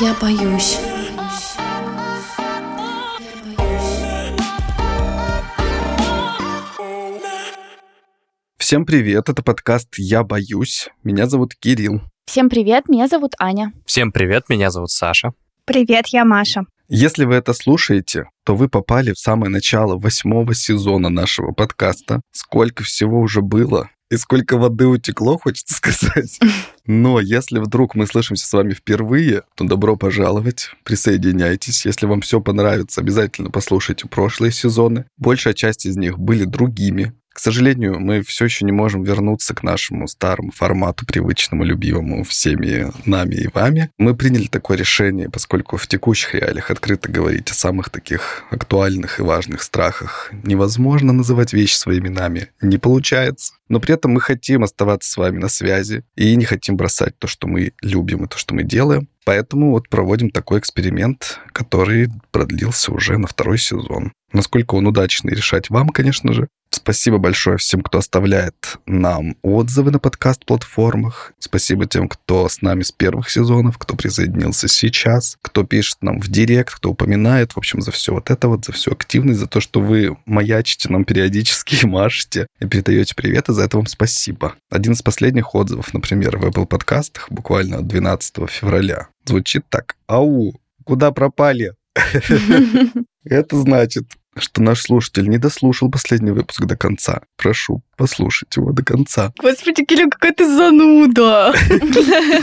Я боюсь. Всем привет, это подкаст «Я боюсь». Меня зовут Кирилл. Всем привет, меня зовут Аня. Всем привет, меня зовут Саша. Привет, я Маша. Если вы это слушаете, то вы попали в самое начало восьмого сезона нашего подкаста. Сколько всего уже было, и сколько воды утекло, хочется сказать. Но если вдруг мы слышимся с вами впервые, то добро пожаловать, присоединяйтесь. Если вам все понравится, обязательно послушайте прошлые сезоны. Большая часть из них были другими, к сожалению, мы все еще не можем вернуться к нашему старому формату, привычному, любимому всеми нами и вами. Мы приняли такое решение, поскольку в текущих реалиях открыто говорить о самых таких актуальных и важных страхах невозможно называть вещи своими именами. Не получается. Но при этом мы хотим оставаться с вами на связи и не хотим бросать то, что мы любим и то, что мы делаем. Поэтому вот проводим такой эксперимент, который продлился уже на второй сезон. Насколько он удачный, решать вам, конечно же. Спасибо большое всем, кто оставляет нам отзывы на подкаст-платформах. Спасибо тем, кто с нами с первых сезонов, кто присоединился сейчас, кто пишет нам в директ, кто упоминает, в общем, за все вот это вот, за всю активность, за то, что вы маячите нам периодически машете, и передаете привет, и за это вам спасибо. Один из последних отзывов, например, в Apple подкастах, буквально от 12 февраля, звучит так. Ау, куда пропали? Это значит, что наш слушатель не дослушал последний выпуск до конца. Прошу, послушать его до конца. Господи, Кирилл, какая ты зануда.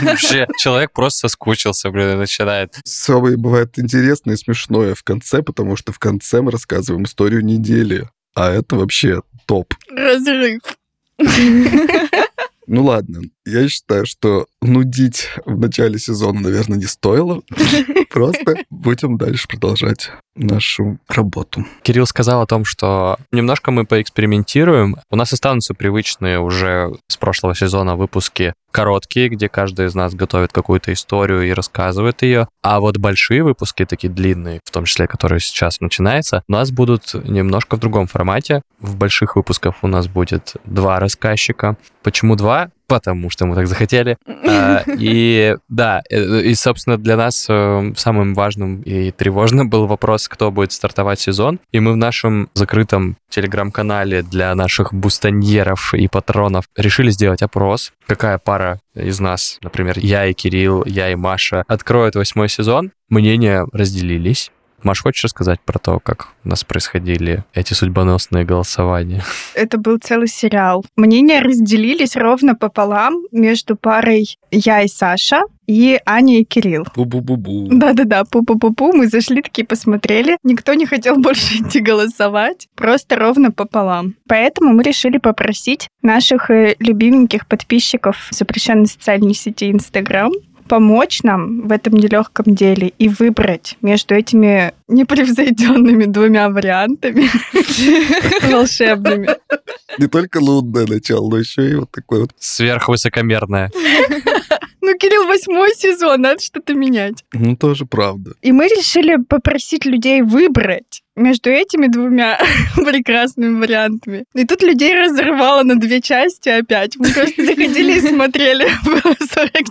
Вообще, человек просто соскучился, блин, и начинает. Самое бывает интересное и смешное в конце, потому что в конце мы рассказываем историю недели. А это вообще топ. Разрыв. Ну ладно, я считаю, что нудить в начале сезона, наверное, не стоило. Просто будем дальше продолжать нашу работу. Кирилл сказал о том, что немножко мы поэкспериментируем. У нас останутся привычные уже с прошлого сезона выпуски короткие, где каждый из нас готовит какую-то историю и рассказывает ее. А вот большие выпуски, такие длинные, в том числе, которые сейчас начинаются, у нас будут немножко в другом формате. В больших выпусках у нас будет два рассказчика. Почему два? Потому что мы так захотели. А, и да, э, и, собственно, для нас э, самым важным и тревожным был вопрос, кто будет стартовать сезон. И мы в нашем закрытом телеграм-канале для наших бустаньеров и патронов решили сделать опрос, какая пара из нас, например, я и Кирилл, я и Маша, откроют восьмой сезон. Мнения разделились. Маш, хочешь рассказать про то, как у нас происходили эти судьбоносные голосования? Это был целый сериал. Мнения разделились ровно пополам между парой я и Саша и Аня и Кирилл. Бу-бу-бу-бу. Да-да-да, пу-пу-пу-пу. Мы зашли такие, посмотрели. Никто не хотел больше идти голосовать. Просто ровно пополам. Поэтому мы решили попросить наших э, любименьких подписчиков запрещенной социальной сети Инстаграм помочь нам в этом нелегком деле и выбрать между этими непревзойденными двумя вариантами волшебными. Не только лунное начало, но еще и вот такое вот. Сверхвысокомерное. Ну, Кирилл, восьмой сезон, надо что-то менять. Ну, тоже правда. И мы решили попросить людей выбрать между этими двумя прекрасными вариантами. И тут людей разорвало на две части опять. Мы просто заходили и смотрели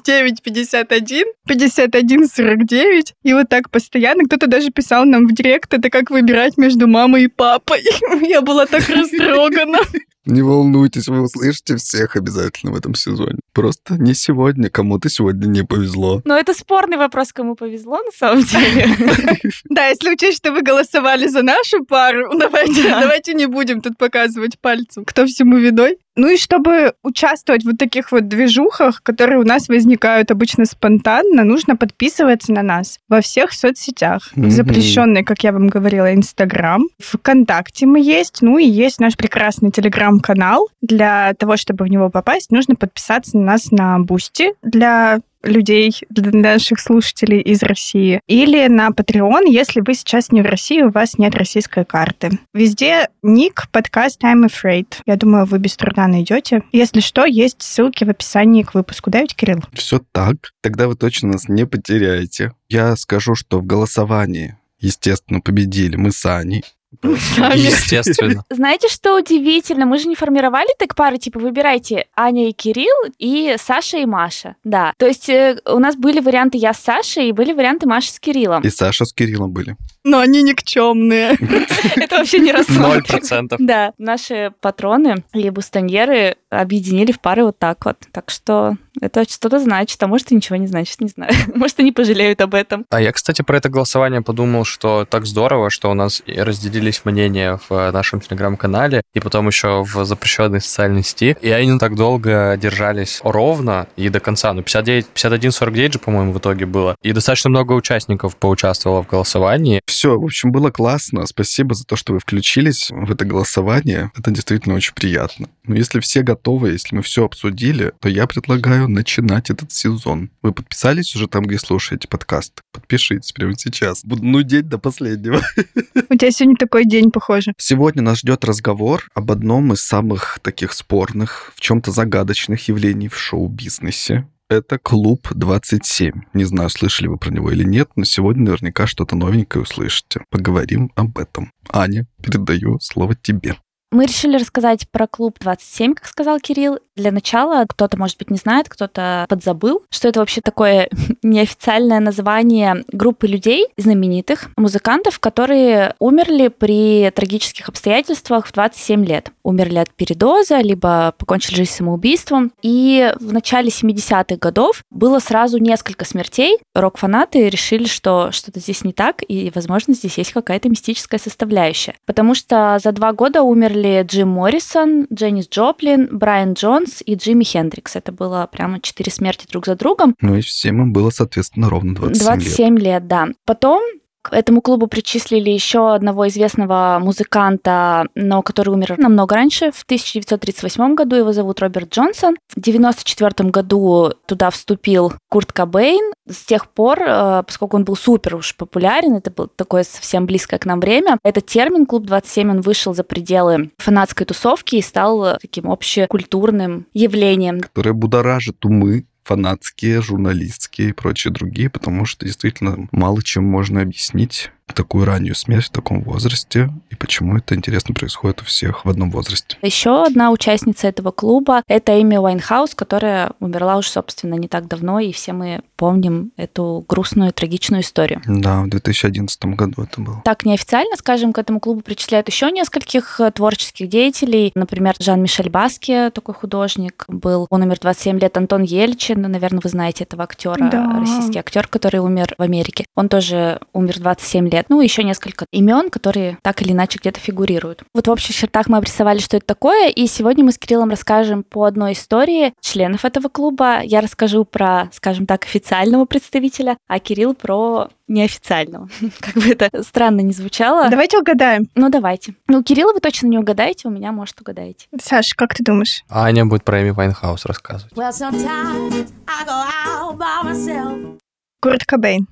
49-51, 51-49. И вот так постоянно. Кто-то даже писал нам в директ, это как выбирать между мамой и папой. Я была так растрогана. Не волнуйтесь, вы услышите всех обязательно в этом сезоне. Просто не сегодня, кому-то сегодня не повезло. Но это спорный вопрос, кому повезло на самом деле. Да, если учесть, что вы голосовали за нашу пару, давайте, давайте не будем тут показывать пальцем, кто всему видой. Ну и чтобы участвовать в вот таких вот движухах, которые у нас возникают обычно спонтанно, нужно подписываться на нас во всех соцсетях. Mm-hmm. Запрещенный, как я вам говорила, Инстаграм. ВКонтакте мы есть. Ну и есть наш прекрасный Телеграм-канал. Для того, чтобы в него попасть, нужно подписаться на нас на Бусти. Для людей, для наших слушателей из России. Или на Patreon, если вы сейчас не в России, у вас нет российской карты. Везде ник, подкаст I'm Afraid. Я думаю, вы без труда найдете. Если что, есть ссылки в описании к выпуску. Да, ведь, Кирилл? Все так. Тогда вы точно нас не потеряете. Я скажу, что в голосовании, естественно, победили мы с Аней. Сами. Естественно. Знаете, что удивительно? Мы же не формировали так пары, типа, выбирайте Аня и Кирилл и Саша и Маша. Да. То есть э, у нас были варианты я с Сашей и были варианты Маша с Кириллом. И Саша с Кириллом были. Но они никчемные. Это вообще не Ноль рассмотрим. процентов. Да, наши патроны и бустоньеры объединили в пары вот так вот. Так что это что-то значит, а может и ничего не значит, не знаю. Может, они пожалеют об этом. А я, кстати, про это голосование подумал, что так здорово, что у нас разделились мнения в э, нашем телеграм-канале, и потом еще в запрещенной социальной сети. И они так долго держались ровно и до конца. Ну, 59, 51, 49 же, по-моему, в итоге было. И достаточно много участников поучаствовало в голосовании. Все, в общем, было классно. Спасибо за то, что вы включились в это голосование. Это действительно очень приятно. Но если все готовы, если мы все обсудили, то я предлагаю начинать этот сезон. Вы подписались уже там, где слушаете подкаст? Подпишитесь прямо сейчас. Буду нудеть до последнего. У тебя сегодня такой день, похоже. Сегодня нас ждет разговор об одном из самых таких спорных, в чем-то загадочных явлений в шоу-бизнесе. Это клуб 27. Не знаю, слышали вы про него или нет, но сегодня наверняка что-то новенькое услышите. Поговорим об этом. Аня, передаю слово тебе. Мы решили рассказать про клуб 27, как сказал Кирилл. Для начала кто-то, может быть, не знает, кто-то подзабыл, что это вообще такое неофициальное название группы людей, знаменитых музыкантов, которые умерли при трагических обстоятельствах в 27 лет. Умерли от передоза, либо покончили жизнь самоубийством. И в начале 70-х годов было сразу несколько смертей. Рок-фанаты решили, что что-то здесь не так, и, возможно, здесь есть какая-то мистическая составляющая. Потому что за два года умерли Джим Моррисон, Дженнис Джоплин, Брайан Джонс и Джимми Хендрикс. Это было прямо четыре смерти друг за другом. Ну и всем им было, соответственно, ровно 27, 27 лет, да. Потом к этому клубу причислили еще одного известного музыканта, но который умер намного раньше, в 1938 году. Его зовут Роберт Джонсон. В 1994 году туда вступил Курт Кобейн. С тех пор, э, поскольку он был супер уж популярен, это было такое совсем близкое к нам время, этот термин «Клуб 27» он вышел за пределы фанатской тусовки и стал таким общекультурным явлением. Которое будоражит умы фанатские, журналистские и прочие другие, потому что действительно мало чем можно объяснить такую раннюю смерть в таком возрасте и почему это интересно происходит у всех в одном возрасте. Еще одна участница этого клуба — это Эми Уайнхаус, которая умерла уже, собственно, не так давно, и все мы помним эту грустную, трагичную историю. Да, в 2011 году это было. Так неофициально, скажем, к этому клубу причисляют еще нескольких э, творческих деятелей. Например, Жан-Мишель Баскиа, такой художник, был. Он умер 27 лет. Антон Ельчин, наверное, вы знаете этого актера, Да. российский актер, который умер в Америке. Он тоже умер 27 лет. Ну, еще несколько имен, которые так или иначе где-то фигурируют. Вот в общих чертах мы обрисовали, что это такое, и сегодня мы с Кириллом расскажем по одной истории членов этого клуба. Я расскажу про, скажем так, официального представителя, а Кирилл про неофициального. Как бы это странно не звучало. Давайте угадаем. Ну, давайте. Ну, Кирилла вы точно не угадаете, у меня, может, угадаете. Саш, как ты думаешь? Аня будет про Эми Вайнхаус рассказывать. Well, sometimes I go out by myself. Курт Кобейн.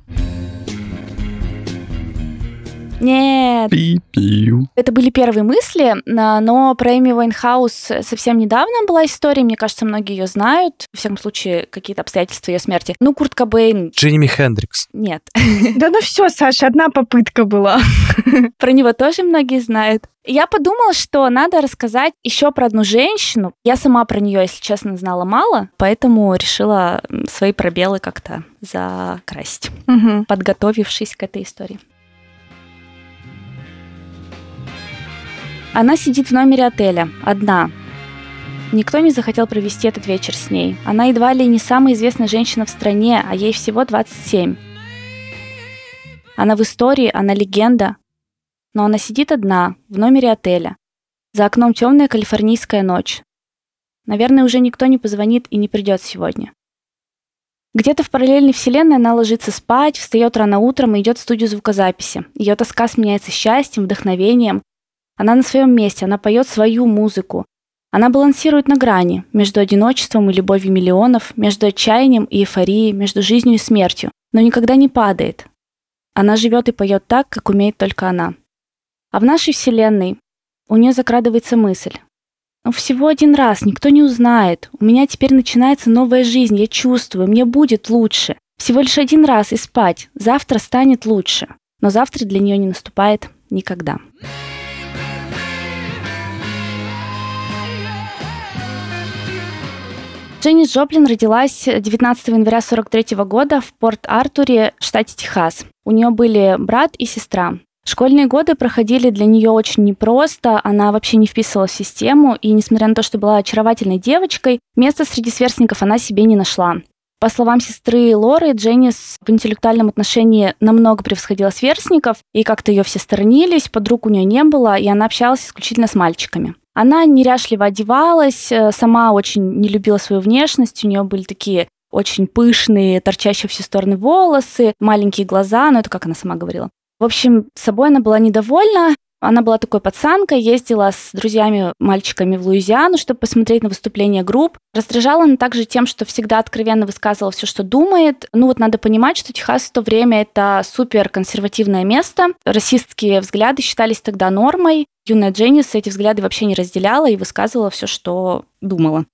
Нет, Пи-пиу. это были первые мысли, но про Эми Вайнхаус совсем недавно была история, мне кажется, многие ее знают, в всяком случае, какие-то обстоятельства ее смерти. Ну, Курт Кобейн, Джимми Хендрикс. нет. Да ну все, Саша, одна попытка была. Про него тоже многие знают. Я подумала, что надо рассказать еще про одну женщину. Я сама про нее, если честно, знала мало, поэтому решила свои пробелы как-то закрасить, Мгм. подготовившись к этой истории. Она сидит в номере отеля, одна. Никто не захотел провести этот вечер с ней. Она едва ли не самая известная женщина в стране, а ей всего 27. Она в истории, она легенда, но она сидит одна, в номере отеля. За окном темная калифорнийская ночь. Наверное, уже никто не позвонит и не придет сегодня. Где-то в параллельной вселенной она ложится спать, встает рано утром и идет в студию звукозаписи. Ее тоска сменяется счастьем, вдохновением. Она на своем месте, она поет свою музыку. Она балансирует на грани между одиночеством и любовью миллионов, между отчаянием и эйфорией, между жизнью и смертью, но никогда не падает. Она живет и поет так, как умеет только она. А в нашей вселенной у нее закрадывается мысль. Ну, всего один раз, никто не узнает. У меня теперь начинается новая жизнь, я чувствую, мне будет лучше. Всего лишь один раз и спать. Завтра станет лучше. Но завтра для нее не наступает никогда. Дженнис Джоплин родилась 19 января 43 года в Порт-Артуре, штате Техас. У нее были брат и сестра. Школьные годы проходили для нее очень непросто, она вообще не вписывалась в систему, и несмотря на то, что была очаровательной девочкой, места среди сверстников она себе не нашла. По словам сестры Лоры, Дженнис в интеллектуальном отношении намного превосходила сверстников, и как-то ее все сторонились, подруг у нее не было, и она общалась исключительно с мальчиками. Она неряшливо одевалась, э, сама очень не любила свою внешность, у нее были такие очень пышные, торчащие все стороны волосы, маленькие глаза, ну это как она сама говорила. В общем, собой она была недовольна, она была такой пацанкой, ездила с друзьями-мальчиками в Луизиану, чтобы посмотреть на выступления групп. Раздражала она также тем, что всегда откровенно высказывала все, что думает. Ну вот надо понимать, что Техас в то время это супер консервативное место. Расистские взгляды считались тогда нормой. Юная Дженнис эти взгляды вообще не разделяла и высказывала все, что думала.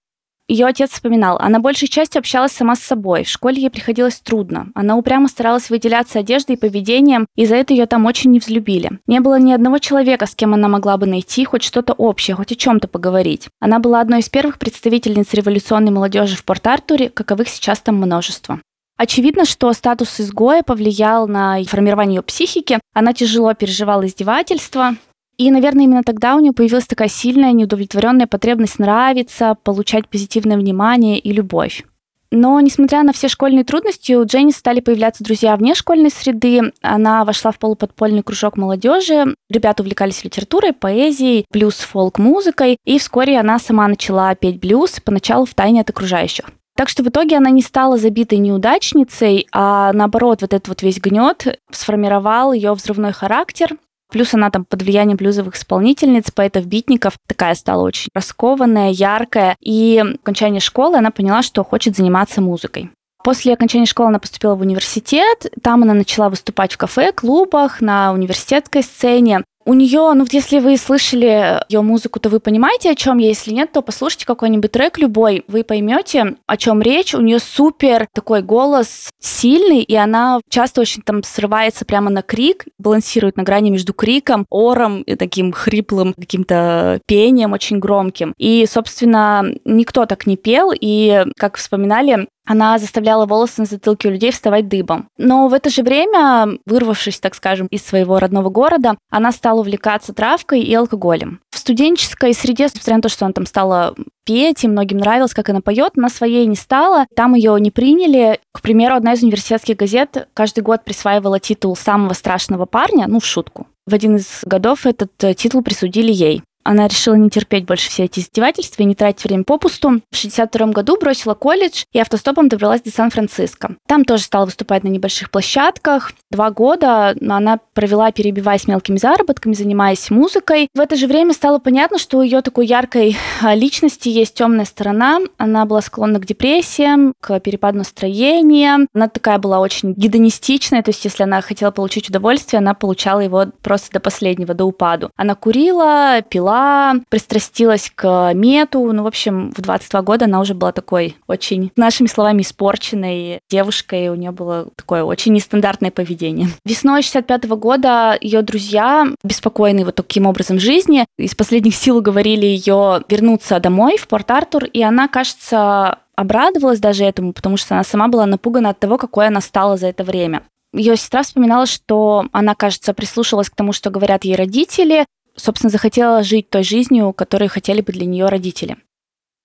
Ее отец вспоминал, она большей частью общалась сама с собой. В школе ей приходилось трудно. Она упрямо старалась выделяться одеждой и поведением, и за это ее там очень не взлюбили. Не было ни одного человека, с кем она могла бы найти хоть что-то общее, хоть о чем-то поговорить. Она была одной из первых представительниц революционной молодежи в Порт-Артуре, каковых сейчас там множество. Очевидно, что статус изгоя повлиял на формирование ее психики. Она тяжело переживала издевательства, и, наверное, именно тогда у нее появилась такая сильная, неудовлетворенная потребность нравиться, получать позитивное внимание и любовь. Но, несмотря на все школьные трудности, у Дженни стали появляться друзья вне школьной среды. Она вошла в полуподпольный кружок молодежи. Ребята увлекались литературой, поэзией, блюз, фолк-музыкой. И вскоре она сама начала петь блюз, поначалу в тайне от окружающих. Так что в итоге она не стала забитой неудачницей, а наоборот, вот этот вот весь гнет сформировал ее взрывной характер, Плюс она там под влиянием блюзовых исполнительниц, поэтов-битников, такая стала очень раскованная, яркая. И в окончании школы она поняла, что хочет заниматься музыкой. После окончания школы она поступила в университет. Там она начала выступать в кафе, клубах, на университетской сцене. У нее, ну вот если вы слышали ее музыку, то вы понимаете, о чем я. Если нет, то послушайте какой-нибудь трек любой, вы поймете, о чем речь. У нее супер такой голос сильный, и она часто очень там срывается прямо на крик, балансирует на грани между криком, ором и таким хриплым каким-то пением очень громким. И, собственно, никто так не пел, и, как вспоминали, она заставляла волосы на затылке у людей вставать дыбом. Но в это же время, вырвавшись, так скажем, из своего родного города, она стала увлекаться травкой и алкоголем. В студенческой среде, несмотря на то, что она там стала петь, и многим нравилось, как она поет, на своей не стала, там ее не приняли. К примеру, одна из университетских газет каждый год присваивала титул самого страшного парня, ну, в шутку. В один из годов этот э, титул присудили ей. Она решила не терпеть больше все эти издевательства и не тратить время попусту. В 62 году бросила колледж и автостопом добралась до Сан-Франциско. Там тоже стала выступать на небольших площадках. Два года она провела, перебиваясь мелкими заработками, занимаясь музыкой. В это же время стало понятно, что у ее такой яркой а, личности есть темная сторона. Она была склонна к депрессиям, к перепаду настроения. Она такая была очень гедонистичная, то есть если она хотела получить удовольствие, она получала его просто до последнего, до упаду. Она курила, пила, пила, пристрастилась к мету. Ну, в общем, в 22 года она уже была такой очень, нашими словами, испорченной девушкой. У нее было такое очень нестандартное поведение. Весной 65 -го года ее друзья, беспокойные вот таким образом жизни, из последних сил говорили ее вернуться домой в Порт-Артур, и она, кажется, обрадовалась даже этому, потому что она сама была напугана от того, какой она стала за это время. Ее сестра вспоминала, что она, кажется, прислушалась к тому, что говорят ей родители, собственно, захотела жить той жизнью, которой хотели бы для нее родители.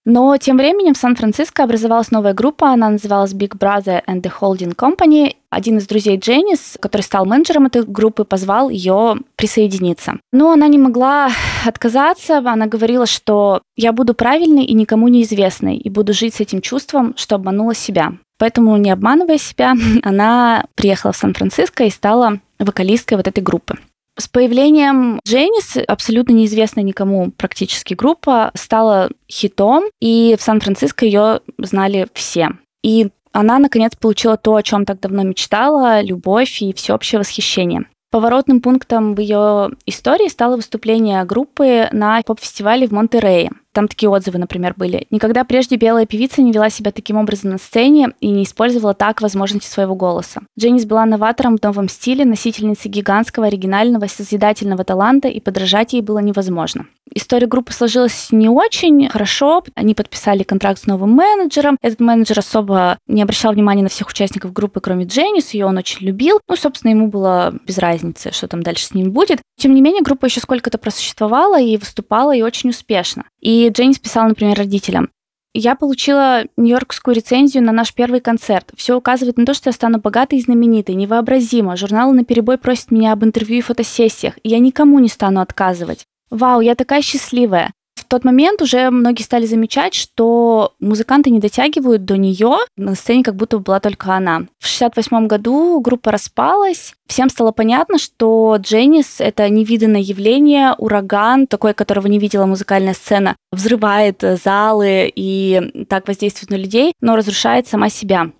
Но тем временем в Сан-Франциско образовалась новая группа, она называлась Big Brother and the Holding Company. Один из друзей Дженнис, который стал менеджером этой группы, позвал ее присоединиться. Но она не могла отказаться, она говорила, что я буду правильной и никому неизвестной, и буду жить с этим чувством, что обманула себя. Поэтому, не обманывая себя, она приехала в Сан-Франциско и стала вокалисткой вот этой группы. С появлением Дженнис, абсолютно неизвестная никому практически группа, стала хитом, и в Сан-Франциско ее знали все. И она, наконец, получила то, о чем так давно мечтала, любовь и всеобщее восхищение. Поворотным пунктом в ее истории стало выступление группы на поп-фестивале в Монтерее. Там такие отзывы, например, были. Никогда прежде белая певица не вела себя таким образом на сцене и не использовала так возможности своего голоса. Дженнис была новатором в новом стиле, носительницей гигантского, оригинального, созидательного таланта, и подражать ей было невозможно. История группы сложилась не очень хорошо. Они подписали контракт с новым менеджером. Этот менеджер особо не обращал внимания на всех участников группы, кроме Дженнис. Ее он очень любил. Ну, собственно, ему было без разницы, что там дальше с ним будет. Тем не менее, группа еще сколько-то просуществовала и выступала, и очень успешно. И Дженнис писала, например, родителям, я получила нью-йоркскую рецензию на наш первый концерт. Все указывает на то, что я стану богатой и знаменитой, невообразимо. Журналы на перебой просят меня об интервью и фотосессиях, и я никому не стану отказывать. Вау, я такая счастливая. Тот момент уже многие стали замечать, что музыканты не дотягивают до нее, на сцене как будто была только она. В 68 году группа распалась, всем стало понятно, что Дженнис — это невиданное явление, ураган, такой, которого не видела музыкальная сцена, взрывает залы и так воздействует на людей, но разрушает сама себя.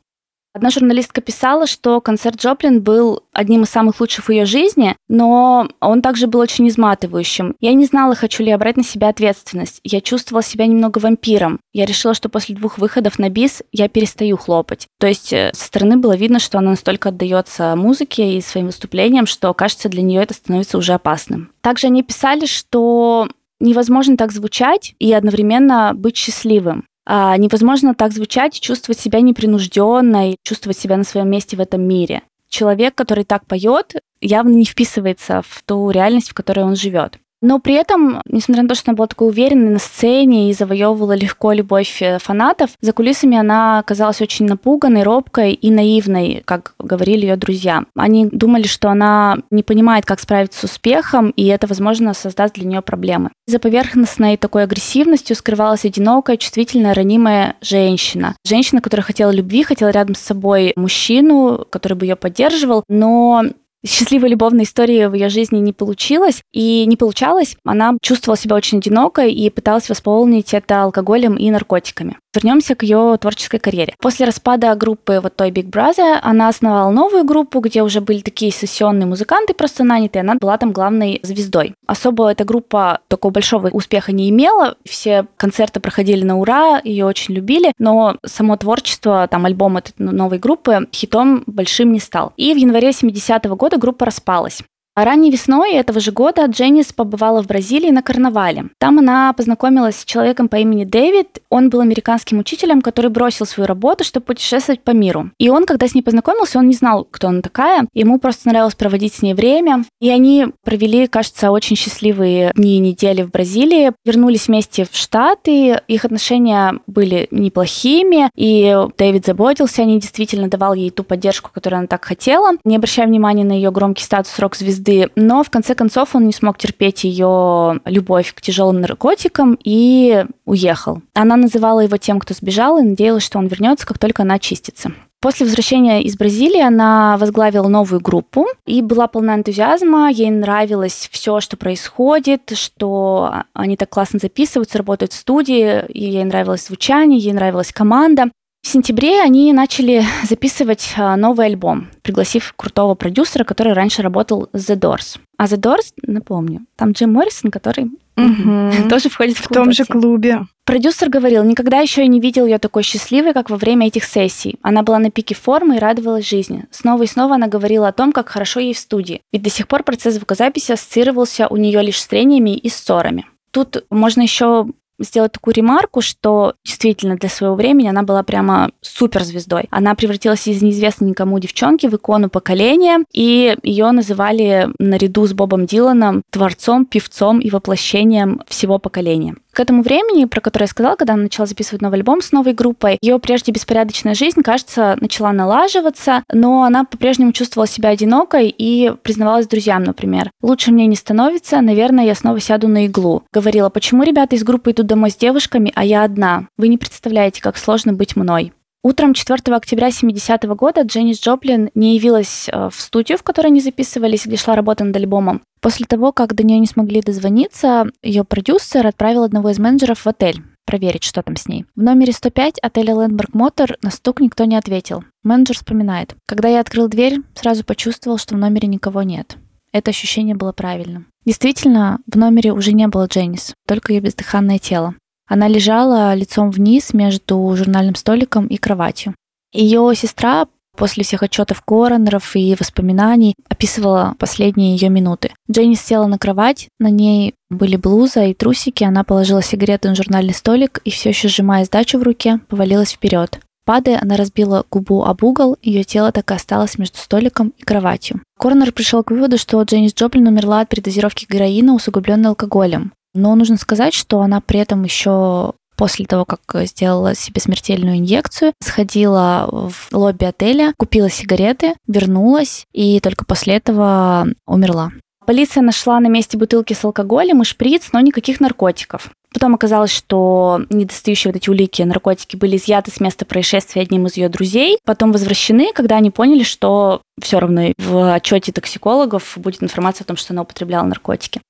Одна журналистка писала, что концерт Джоплин был одним из самых лучших в ее жизни, но он также был очень изматывающим. Я не знала, хочу ли я брать на себя ответственность. Я чувствовала себя немного вампиром. Я решила, что после двух выходов на бис я перестаю хлопать. То есть э, со стороны было видно, что она настолько отдается музыке и своим выступлениям, что, кажется, для нее это становится уже опасным. Также они писали, что невозможно так звучать и одновременно быть счастливым. А, невозможно так звучать чувствовать себя непринужденно и чувствовать себя на своем месте в этом мире. Человек, который так поет, явно не вписывается в ту реальность, в которой он живет. Но при этом, несмотря на то, что она была такой уверенной на сцене и завоевывала легко любовь э, фанатов, за кулисами она казалась очень напуганной, робкой и наивной, как говорили ее друзья. Они думали, что она не понимает, как справиться с успехом, и это, возможно, создаст для нее проблемы. За поверхностной такой агрессивностью скрывалась одинокая, чувствительная, ранимая женщина. Женщина, которая хотела любви, хотела рядом с собой мужчину, который бы ее поддерживал, но счастливой любовной истории в ее жизни не получилось и не получалось. Она чувствовала себя очень одинокой и пыталась восполнить это алкоголем и наркотиками. Вернемся к ее творческой карьере. После распада группы вот той Big Brother она основала новую группу, где уже были такие сессионные музыканты просто нанятые, она была там главной звездой. Особо эта группа такого большого успеха не имела, все концерты проходили на ура, ее очень любили, но само творчество, там альбом этой новой группы хитом большим не стал. И в январе 70-го года группа распалась. Ранней весной этого же года Дженнис побывала в Бразилии на карнавале. Там она познакомилась с человеком по имени Дэвид. Он был американским учителем, который бросил свою работу, чтобы путешествовать по миру. И он, когда с ней познакомился, он не знал, кто она такая. Ему просто нравилось проводить с ней время. И они провели, кажется, очень счастливые дни и недели в Бразилии. Вернулись вместе в Штаты. Их отношения были неплохими. И Дэвид заботился о действительно давал ей ту поддержку, которую она так хотела. Не обращая внимания на ее громкий статус рок-звезды, звезды, но в конце концов он не смог терпеть ее любовь к тяжелым наркотикам и уехал. Она называла его тем, кто сбежал, и надеялась, что он вернется, как только она очистится. После возвращения из Бразилии она возглавила новую группу и была полна энтузиазма. Ей нравилось все, что происходит, что они так классно записываются, работают в студии, ей нравилось звучание, ей нравилась команда. В сентябре они начали записывать а, новый альбом, пригласив крутого продюсера, который раньше работал с The Doors. А The Doors, напомню, там Джим Моррисон, который угу. тоже входит в, в том же клубе. Продюсер говорил, никогда еще я не видел ее такой счастливой, как во время этих сессий. Она была на пике формы и радовалась жизни. Снова и снова она говорила о том, как хорошо ей в студии. Ведь до сих пор процесс звукозаписи ассоциировался у нее лишь с трениями и ссорами. Тут можно еще сделать такую ремарку, что действительно для своего времени она была прямо суперзвездой. Она превратилась из неизвестной никому девчонки в икону поколения, и ее называли наряду с Бобом Диланом творцом, певцом и воплощением всего поколения. К этому времени, про которое я сказала, когда она начала записывать новый альбом с новой группой, ее прежде беспорядочная жизнь, кажется, начала налаживаться, но она по-прежнему чувствовала себя одинокой и признавалась друзьям, например. «Лучше мне не становится, наверное, я снова сяду на иглу». Говорила, почему ребята из группы идут домой с девушками, а я одна? Вы не представляете, как сложно быть мной. Утром 4 октября 70 -го года Дженнис Джоплин не явилась э, в студию, в которой они записывались, где шла работа над альбомом. После того, как до нее не смогли дозвониться, ее продюсер отправил одного из менеджеров в отель проверить, что там с ней. В номере 105 отеля Landmark Motor на стук никто не ответил. Менеджер вспоминает. Когда я открыл дверь, сразу почувствовал, что в номере никого нет. Это ощущение было правильным. Действительно, в номере уже не было Дженнис, только ее бездыханное тело. Она лежала лицом вниз между журнальным столиком и кроватью. Ее сестра после всех отчетов коронеров и воспоминаний описывала последние ее минуты. Дженни села на кровать, на ней были блуза и трусики, она положила сигареты на журнальный столик и все еще сжимая сдачу в руке, повалилась вперед. Падая, она разбила губу об угол, ее тело так и осталось между столиком и кроватью. Коронер пришел к выводу, что Дженнис Джоплин умерла от передозировки героина, усугубленной алкоголем. Но нужно сказать, что она при этом еще после того, как сделала себе смертельную инъекцию, сходила в лобби отеля, купила сигареты, вернулась и только после этого умерла. Полиция нашла на месте бутылки с алкоголем и шприц, но никаких наркотиков. Потом оказалось, что недостающие вот эти улики, наркотики были изъяты с места происшествия одним из ее друзей, потом возвращены, когда они поняли, что все равно в отчете токсикологов будет информация о том, что она употребляла наркотики.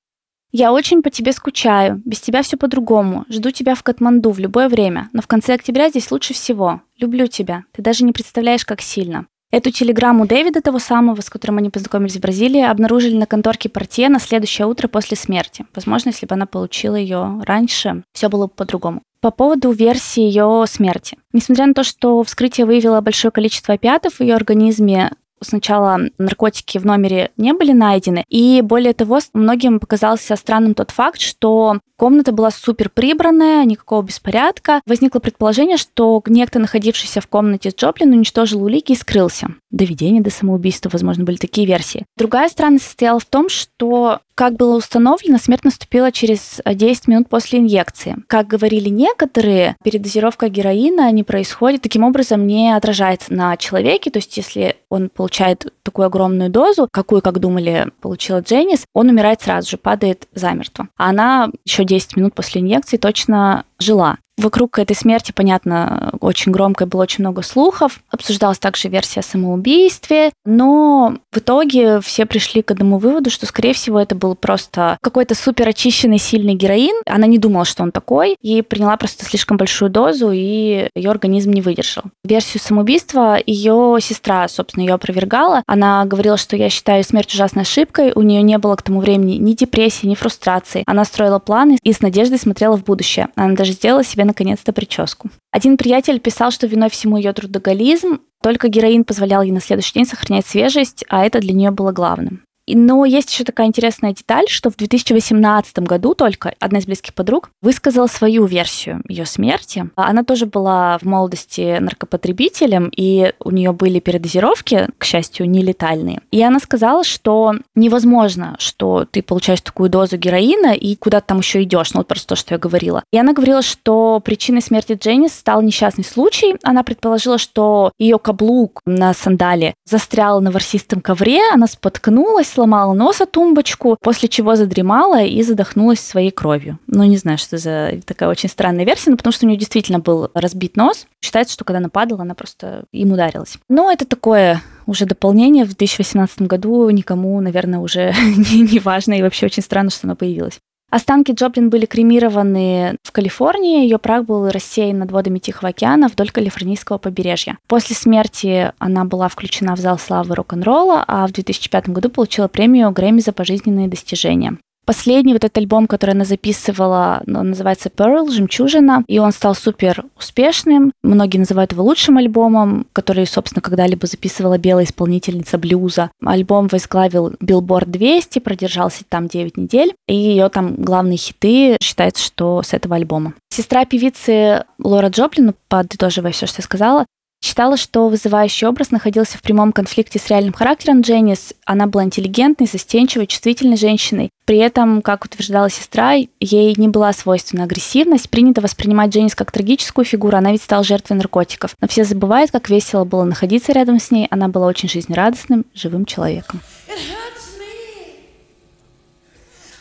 Я очень по тебе скучаю. Без тебя все по-другому. Жду тебя в Катманду в любое время. Но в конце октября здесь лучше всего. Люблю тебя. Ты даже не представляешь, как сильно. Эту телеграмму Дэвида, того самого, с которым они познакомились в Бразилии, обнаружили на конторке портье на следующее утро после смерти. Возможно, если бы она получила ее раньше, все было бы по-другому. По поводу версии ее смерти. Несмотря на то, что вскрытие выявило большое количество опиатов в ее организме, сначала наркотики в номере не были найдены, и более того, многим показался странным тот факт, что комната была супер прибранная, никакого беспорядка. Возникло предположение, что некто, находившийся в комнате с Джоплин, уничтожил улики и скрылся. Доведение до самоубийства, возможно, были такие версии. Другая странность состояла в том, что как было установлено, смерть наступила через 10 минут после инъекции. Как говорили некоторые, передозировка героина не происходит, таким образом не отражается на человеке. То есть если он получает такую огромную дозу, какую, как думали, получила Дженнис, он умирает сразу же, падает замертво. А она еще 10 минут после инъекции точно жила. Вокруг этой смерти, понятно, очень громко было очень много слухов. Обсуждалась также версия о самоубийстве, но в итоге все пришли к одному выводу, что, скорее всего, это был просто какой-то супер очищенный сильный героин. Она не думала, что он такой, и приняла просто слишком большую дозу, и ее организм не выдержал. Версию самоубийства ее сестра, собственно, ее опровергала. Она говорила, что я считаю смерть ужасной ошибкой, у нее не было к тому времени ни депрессии, ни фрустрации. Она строила планы и с надеждой смотрела в будущее. Она даже сделала себе наконец-то прическу. Один приятель писал, что виной всему ее трудоголизм, только героин позволял ей на следующий день сохранять свежесть, а это для нее было главным. Но есть еще такая интересная деталь, что в 2018 году только одна из близких подруг высказала свою версию ее смерти. Она тоже была в молодости наркопотребителем, и у нее были передозировки, к счастью, нелетальные. И она сказала, что невозможно, что ты получаешь такую дозу героина и куда-то там еще идешь. Ну, вот просто то, что я говорила. И она говорила, что причиной смерти Дженнис стал несчастный случай. Она предположила, что ее каблук на сандале застрял на ворсистом ковре, она споткнулась, сломала нос о тумбочку, после чего задремала и задохнулась своей кровью. Ну, не знаю, что за такая очень странная версия, но потому что у нее действительно был разбит нос. Считается, что когда она падала, она просто им ударилась. Но это такое уже дополнение в 2018 году никому, наверное, уже не, не важно, и вообще очень странно, что оно появилось. Останки Джоплин были кремированы в Калифорнии, ее прах был рассеян над водами Тихого океана вдоль калифорнийского побережья. После смерти она была включена в зал славы рок-н-ролла, а в 2005 году получила премию Грэмми за пожизненные достижения. Последний вот этот альбом, который она записывала, он называется Pearl, «Жемчужина», и он стал супер успешным. Многие называют его лучшим альбомом, который, собственно, когда-либо записывала белая исполнительница блюза. Альбом возглавил Billboard 200, продержался там 9 недель, и ее там главные хиты считается, что с этого альбома. Сестра певицы Лора Джоплин, подытоживая все, что я сказала, Считала, что вызывающий образ находился в прямом конфликте с реальным характером Дженнис. Она была интеллигентной, застенчивой, чувствительной женщиной. При этом, как утверждала сестра, ей не была свойственна агрессивность. Принято воспринимать Дженнис как трагическую фигуру, она ведь стала жертвой наркотиков. Но все забывают, как весело было находиться рядом с ней. Она была очень жизнерадостным, живым человеком.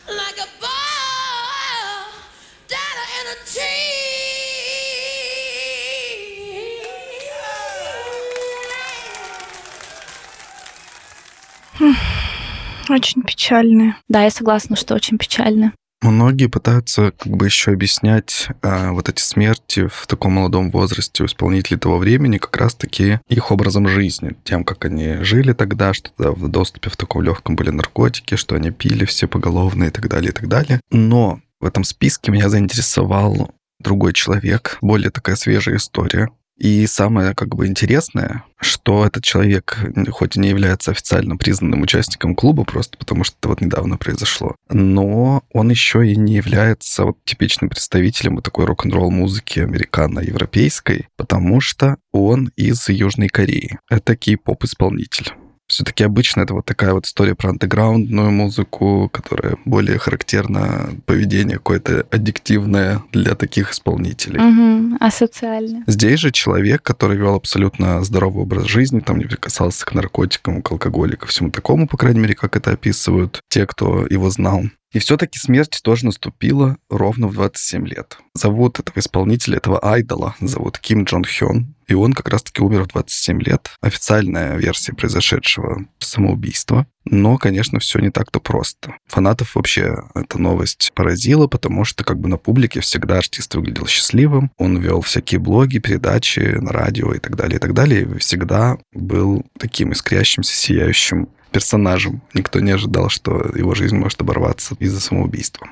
Like Очень печальные. Да, я согласна, что очень печально. Многие пытаются как бы еще объяснять э, вот эти смерти в таком молодом возрасте у исполнителей того времени как раз-таки их образом жизни, тем, как они жили тогда, что тогда в доступе в таком легком были наркотики, что они пили все поголовно и так далее, и так далее. Но в этом списке меня заинтересовал другой человек, более такая свежая история. И самое как бы интересное, что этот человек, хоть и не является официально признанным участником клуба, просто потому что это вот недавно произошло, но он еще и не является вот типичным представителем вот такой рок-н-ролл музыки американо-европейской, потому что он из Южной Кореи. Это кей-поп-исполнитель. Все-таки обычно это вот такая вот история про андеграундную музыку, которая более характерна поведение какое-то аддиктивное для таких исполнителей. Угу, асоциально. Здесь же человек, который вел абсолютно здоровый образ жизни, там не прикасался к наркотикам, к алкоголю, ко всему такому, по крайней мере, как это описывают те, кто его знал. И все-таки смерть тоже наступила ровно в 27 лет. Зовут этого исполнителя, этого айдола, зовут Ким Джон Хён. И он как раз-таки умер в 27 лет. Официальная версия произошедшего самоубийства. Но, конечно, все не так-то просто. Фанатов вообще эта новость поразила, потому что как бы на публике всегда артист выглядел счастливым. Он вел всякие блоги, передачи на радио и так далее, и так далее. И всегда был таким искрящимся, сияющим персонажем. Никто не ожидал, что его жизнь может оборваться из-за самоубийства.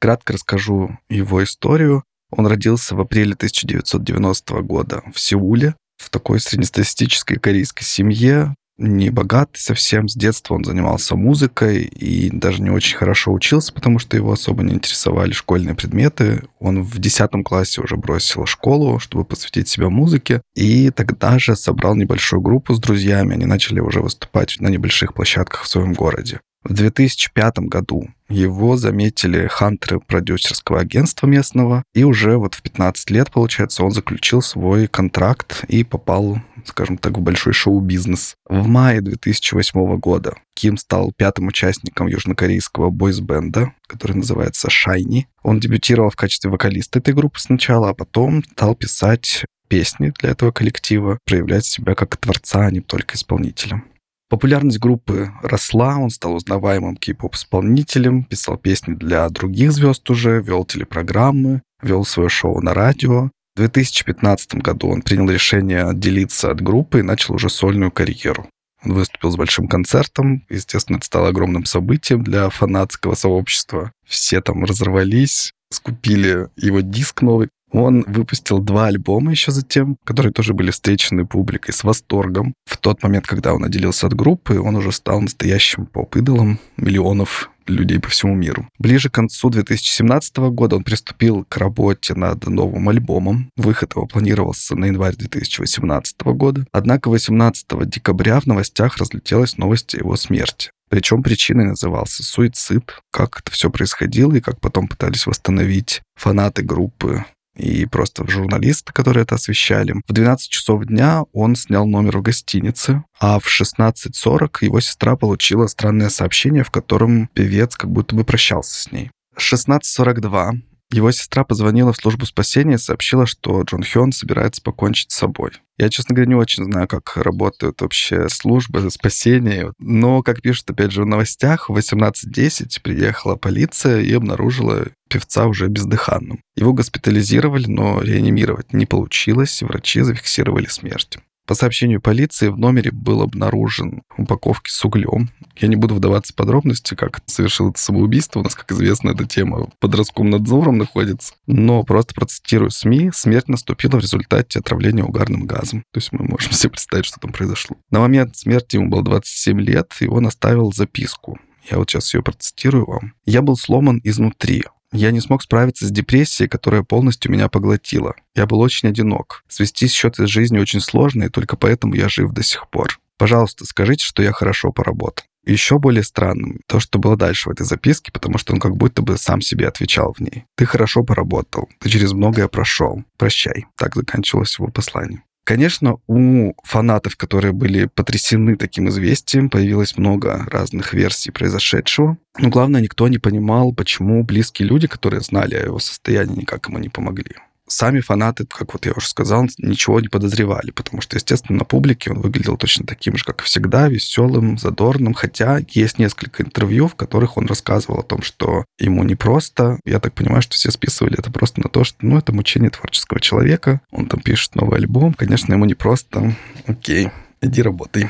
Кратко расскажу его историю. Он родился в апреле 1990 года в Сеуле, в такой среднестатистической корейской семье не богатый совсем. С детства он занимался музыкой и даже не очень хорошо учился, потому что его особо не интересовали школьные предметы. Он в 10 классе уже бросил школу, чтобы посвятить себя музыке. И тогда же собрал небольшую группу с друзьями. Они начали уже выступать на небольших площадках в своем городе. В 2005 году его заметили хантеры продюсерского агентства местного, и уже вот в 15 лет, получается, он заключил свой контракт и попал, скажем так, в большой шоу-бизнес. В мае 2008 года Ким стал пятым участником южнокорейского бойс-бенда, который называется Shiny. Он дебютировал в качестве вокалиста этой группы сначала, а потом стал писать песни для этого коллектива, проявлять себя как творца, а не только исполнителем. Популярность группы росла, он стал узнаваемым кей-поп-исполнителем, писал песни для других звезд уже, вел телепрограммы, вел свое шоу на радио. В 2015 году он принял решение отделиться от группы и начал уже сольную карьеру. Он выступил с большим концертом. Естественно, это стало огромным событием для фанатского сообщества. Все там разорвались, скупили его диск новый, он выпустил два альбома еще затем, которые тоже были встречены публикой с восторгом. В тот момент, когда он отделился от группы, он уже стал настоящим поп-идолом миллионов людей по всему миру. Ближе к концу 2017 года он приступил к работе над новым альбомом. Выход его планировался на январь 2018 года. Однако 18 декабря в новостях разлетелась новость о его смерти. Причем причиной назывался суицид. Как это все происходило и как потом пытались восстановить фанаты группы и просто журналисты, которые это освещали. В 12 часов дня он снял номер в гостинице, а в 16.40 его сестра получила странное сообщение, в котором певец как будто бы прощался с ней. 16.42 его сестра позвонила в службу спасения и сообщила, что Джон Хён собирается покончить с собой. Я, честно говоря, не очень знаю, как работают вообще службы спасения, но, как пишут, опять же, в новостях, в 18.10 приехала полиция и обнаружила певца уже бездыханным. Его госпитализировали, но реанимировать не получилось, врачи зафиксировали смерть. По сообщению полиции, в номере был обнаружен упаковки с углем. Я не буду вдаваться в подробности, как совершил это самоубийство. У нас, как известно, эта тема под Роскомнадзором находится. Но просто процитирую СМИ. Смерть наступила в результате отравления угарным газом. То есть мы можем себе представить, что там произошло. На момент смерти ему было 27 лет, и он оставил записку. Я вот сейчас ее процитирую вам. «Я был сломан изнутри. Я не смог справиться с депрессией, которая полностью меня поглотила. Я был очень одинок. Свести счеты с жизнью очень сложно, и только поэтому я жив до сих пор. Пожалуйста, скажите, что я хорошо поработал. Еще более странным то, что было дальше в этой записке, потому что он как будто бы сам себе отвечал в ней. «Ты хорошо поработал. Ты через многое прошел. Прощай». Так заканчивалось его послание. Конечно, у фанатов, которые были потрясены таким известием, появилось много разных версий произошедшего. Но главное, никто не понимал, почему близкие люди, которые знали о его состоянии, никак ему не помогли сами фанаты, как вот я уже сказал, ничего не подозревали, потому что, естественно, на публике он выглядел точно таким же, как и всегда, веселым, задорным, хотя есть несколько интервью, в которых он рассказывал о том, что ему непросто. Я так понимаю, что все списывали это просто на то, что, ну, это мучение творческого человека, он там пишет новый альбом, конечно, ему непросто. Окей, иди работай.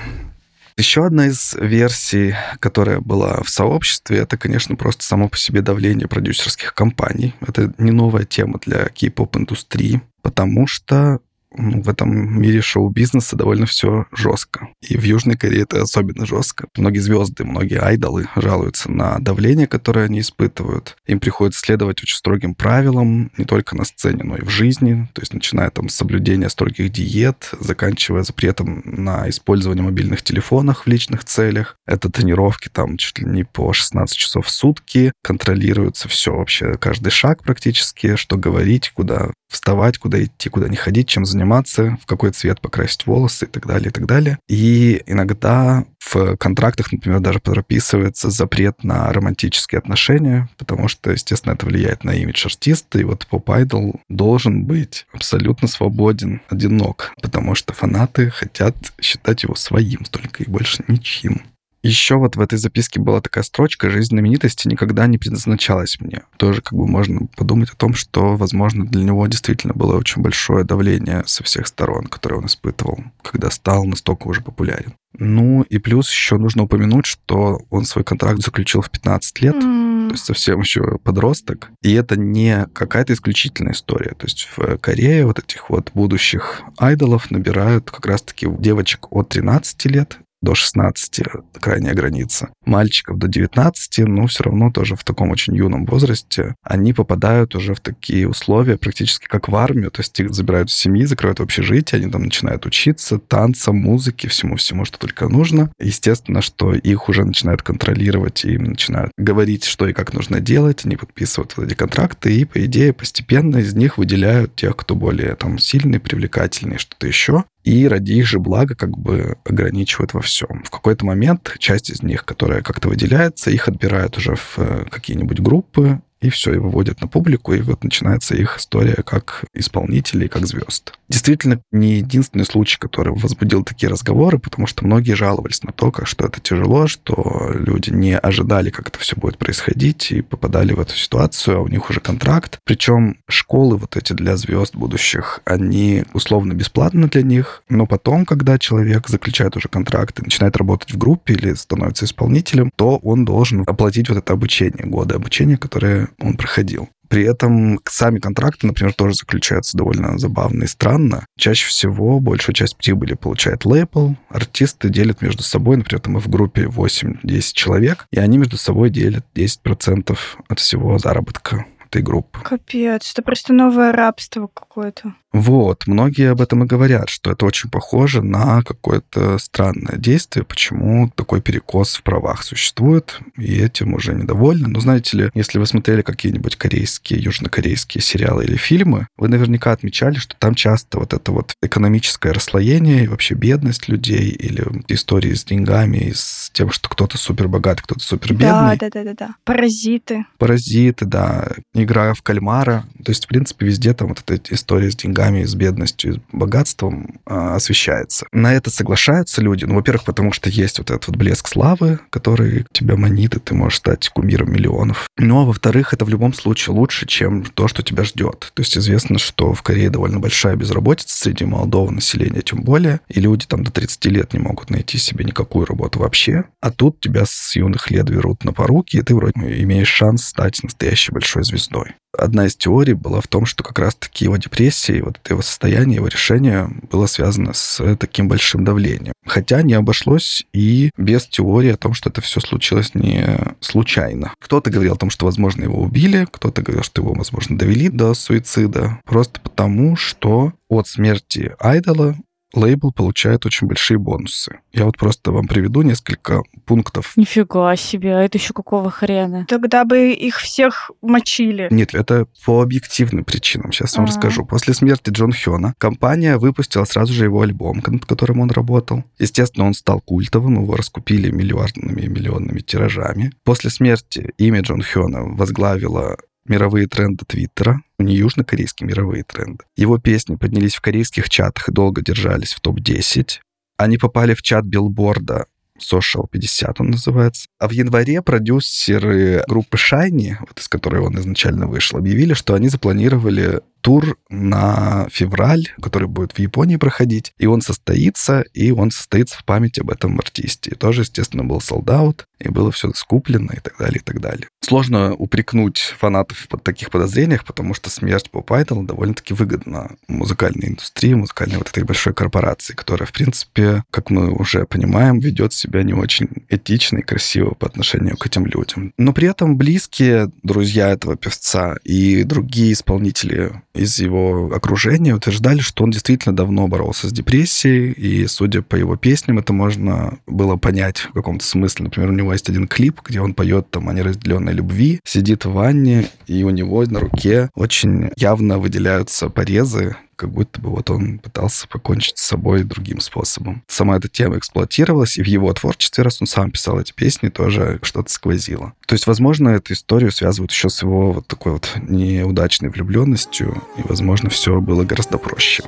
Еще одна из версий, которая была в сообществе, это, конечно, просто само по себе давление продюсерских компаний. Это не новая тема для кей-поп-индустрии, потому что в этом мире шоу-бизнеса довольно все жестко. И в Южной Корее это особенно жестко. Многие звезды, многие айдолы жалуются на давление, которое они испытывают. Им приходится следовать очень строгим правилам, не только на сцене, но и в жизни. То есть начиная там с соблюдения строгих диет, заканчивая запретом на использование мобильных телефонов в личных целях. Это тренировки там чуть ли не по 16 часов в сутки. Контролируется все вообще, каждый шаг практически, что говорить, куда вставать, куда идти, куда не ходить, чем заниматься, в какой цвет покрасить волосы и так далее, и так далее. И иногда в контрактах, например, даже прописывается запрет на романтические отношения, потому что, естественно, это влияет на имидж артиста, и вот поп-айдол должен быть абсолютно свободен, одинок, потому что фанаты хотят считать его своим только и больше ничьим. Еще вот в этой записке была такая строчка «Жизнь знаменитости никогда не предназначалась мне». Тоже как бы можно подумать о том, что, возможно, для него действительно было очень большое давление со всех сторон, которое он испытывал, когда стал настолько уже популярен. Ну и плюс еще нужно упомянуть, что он свой контракт заключил в 15 лет, М. то есть совсем еще подросток. И это не какая-то исключительная история. То есть в Корее вот этих вот будущих айдолов набирают как раз-таки девочек от 13 лет до 16 крайняя граница. Мальчиков до 19, но все равно тоже в таком очень юном возрасте, они попадают уже в такие условия практически как в армию, то есть их забирают из семьи, закрывают в общежитие, они там начинают учиться танцам, музыке, всему-всему, что только нужно. Естественно, что их уже начинают контролировать, и им начинают говорить, что и как нужно делать, они подписывают вот эти контракты, и, по идее, постепенно из них выделяют тех, кто более там сильный, привлекательный, что-то еще и ради их же блага как бы ограничивают во всем. В какой-то момент часть из них, которая как-то выделяется, их отбирают уже в э, какие-нибудь группы, и все, и выводят на публику, и вот начинается их история как исполнителей, как звезд. Действительно, не единственный случай, который возбудил такие разговоры, потому что многие жаловались на то, как, что это тяжело, что люди не ожидали, как это все будет происходить, и попадали в эту ситуацию, а у них уже контракт. Причем школы вот эти для звезд будущих, они условно бесплатны для них, но потом, когда человек заключает уже контракт и начинает работать в группе или становится исполнителем, то он должен оплатить вот это обучение, годы обучения, которые он проходил. При этом сами контракты, например, тоже заключаются довольно забавно и странно. Чаще всего большую часть прибыли получает лейбл, артисты делят между собой, например, там в группе 8-10 человек, и они между собой делят 10% от всего заработка этой группы. Капец, это просто новое рабство какое-то. Вот, многие об этом и говорят, что это очень похоже на какое-то странное действие, почему такой перекос в правах существует, и этим уже недовольны. Но знаете ли, если вы смотрели какие-нибудь корейские, южнокорейские сериалы или фильмы, вы наверняка отмечали, что там часто вот это вот экономическое расслоение и вообще бедность людей или истории с деньгами, и с тем, что кто-то супер богат, кто-то супер Да, бедный. да, да, да, да. Паразиты. Паразиты, да, игра в кальмара. То есть, в принципе, везде там вот эта история с деньгами, с бедностью, с богатством а, освещается. На это соглашаются люди. Ну, во-первых, потому что есть вот этот вот блеск славы, который тебя манит, и ты можешь стать кумиром миллионов. Ну, а во-вторых, это в любом случае лучше, чем то, что тебя ждет. То есть известно, что в Корее довольно большая безработица среди молодого населения, тем более, и люди там до 30 лет не могут найти себе никакую работу вообще. А тут тебя с юных лет берут на поруки, и ты вроде имеешь шанс стать настоящей большой звездой. Одна из теорий была в том, что как раз-таки его депрессия, вот это его состояние, его решение было связано с таким большим давлением. Хотя не обошлось и без теории о том, что это все случилось не случайно. Кто-то говорил о том, что, возможно, его убили, кто-то говорил, что его, возможно, довели до суицида, просто потому, что от смерти айдола лейбл получает очень большие бонусы. Я вот просто вам приведу несколько пунктов. Нифига себе, а это еще какого хрена? Тогда бы их всех мочили. Нет, это по объективным причинам. Сейчас вам А. расскажу. После смерти Джон Хёна компания выпустила сразу же его альбом, над которым он работал. Естественно, он стал культовым, его раскупили миллиардными и миллионными тиражами. После смерти имя Джон Хёна возглавило мировые тренды Твиттера, не южнокорейские мировые тренды. Его песни поднялись в корейских чатах и долго держались в топ-10. Они попали в чат билборда Social 50 он называется. А в январе продюсеры группы Shiny, вот из которой он изначально вышел, объявили, что они запланировали тур на февраль, который будет в Японии проходить, и он состоится, и он состоится в память об этом артисте. И тоже, естественно, был солдат, и было все скуплено и так далее, и так далее. Сложно упрекнуть фанатов под таких подозрениях, потому что смерть Поп Айдола довольно-таки выгодна музыкальной индустрии, музыкальной вот этой большой корпорации, которая, в принципе, как мы уже понимаем, ведет себя не очень этично и красиво по отношению к этим людям. Но при этом близкие друзья этого певца и другие исполнители из его окружения утверждали, что он действительно давно боролся с депрессией, и, судя по его песням, это можно было понять в каком-то смысле. Например, у него есть один клип, где он поет там о неразделенной любви, сидит в ванне, и у него на руке очень явно выделяются порезы, как будто бы вот он пытался покончить с собой другим способом. Сама эта тема эксплуатировалась, и в его творчестве, раз он сам писал эти песни, тоже что-то сквозило. То есть, возможно, эту историю связывают еще с его вот такой вот неудачной влюбленностью, и, возможно, все было гораздо проще.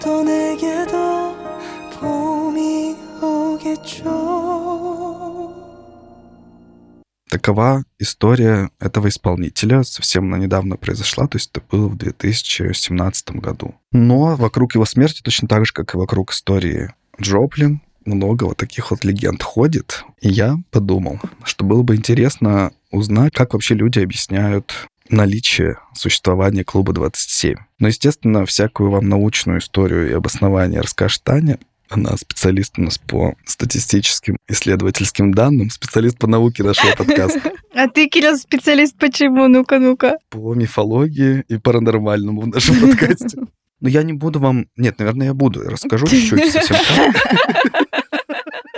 또 내게도 봄이 오겠죠. Такова история этого исполнителя. Совсем она недавно произошла, то есть это было в 2017 году. Но вокруг его смерти, точно так же, как и вокруг истории Джоплин, много вот таких вот легенд ходит. И я подумал, что было бы интересно узнать, как вообще люди объясняют наличие существования клуба 27. Но, естественно, всякую вам научную историю и обоснование расскажет Таня. Она специалист у нас по статистическим исследовательским данным, специалист по науке нашего подкаста, А ты, Кирилл, специалист почему? Ну-ка, ну-ка. по мифологии и паранормальному в нашем подкасте. Но я не буду вам... Нет, наверное, я буду. Я расскажу чуть-чуть совсем.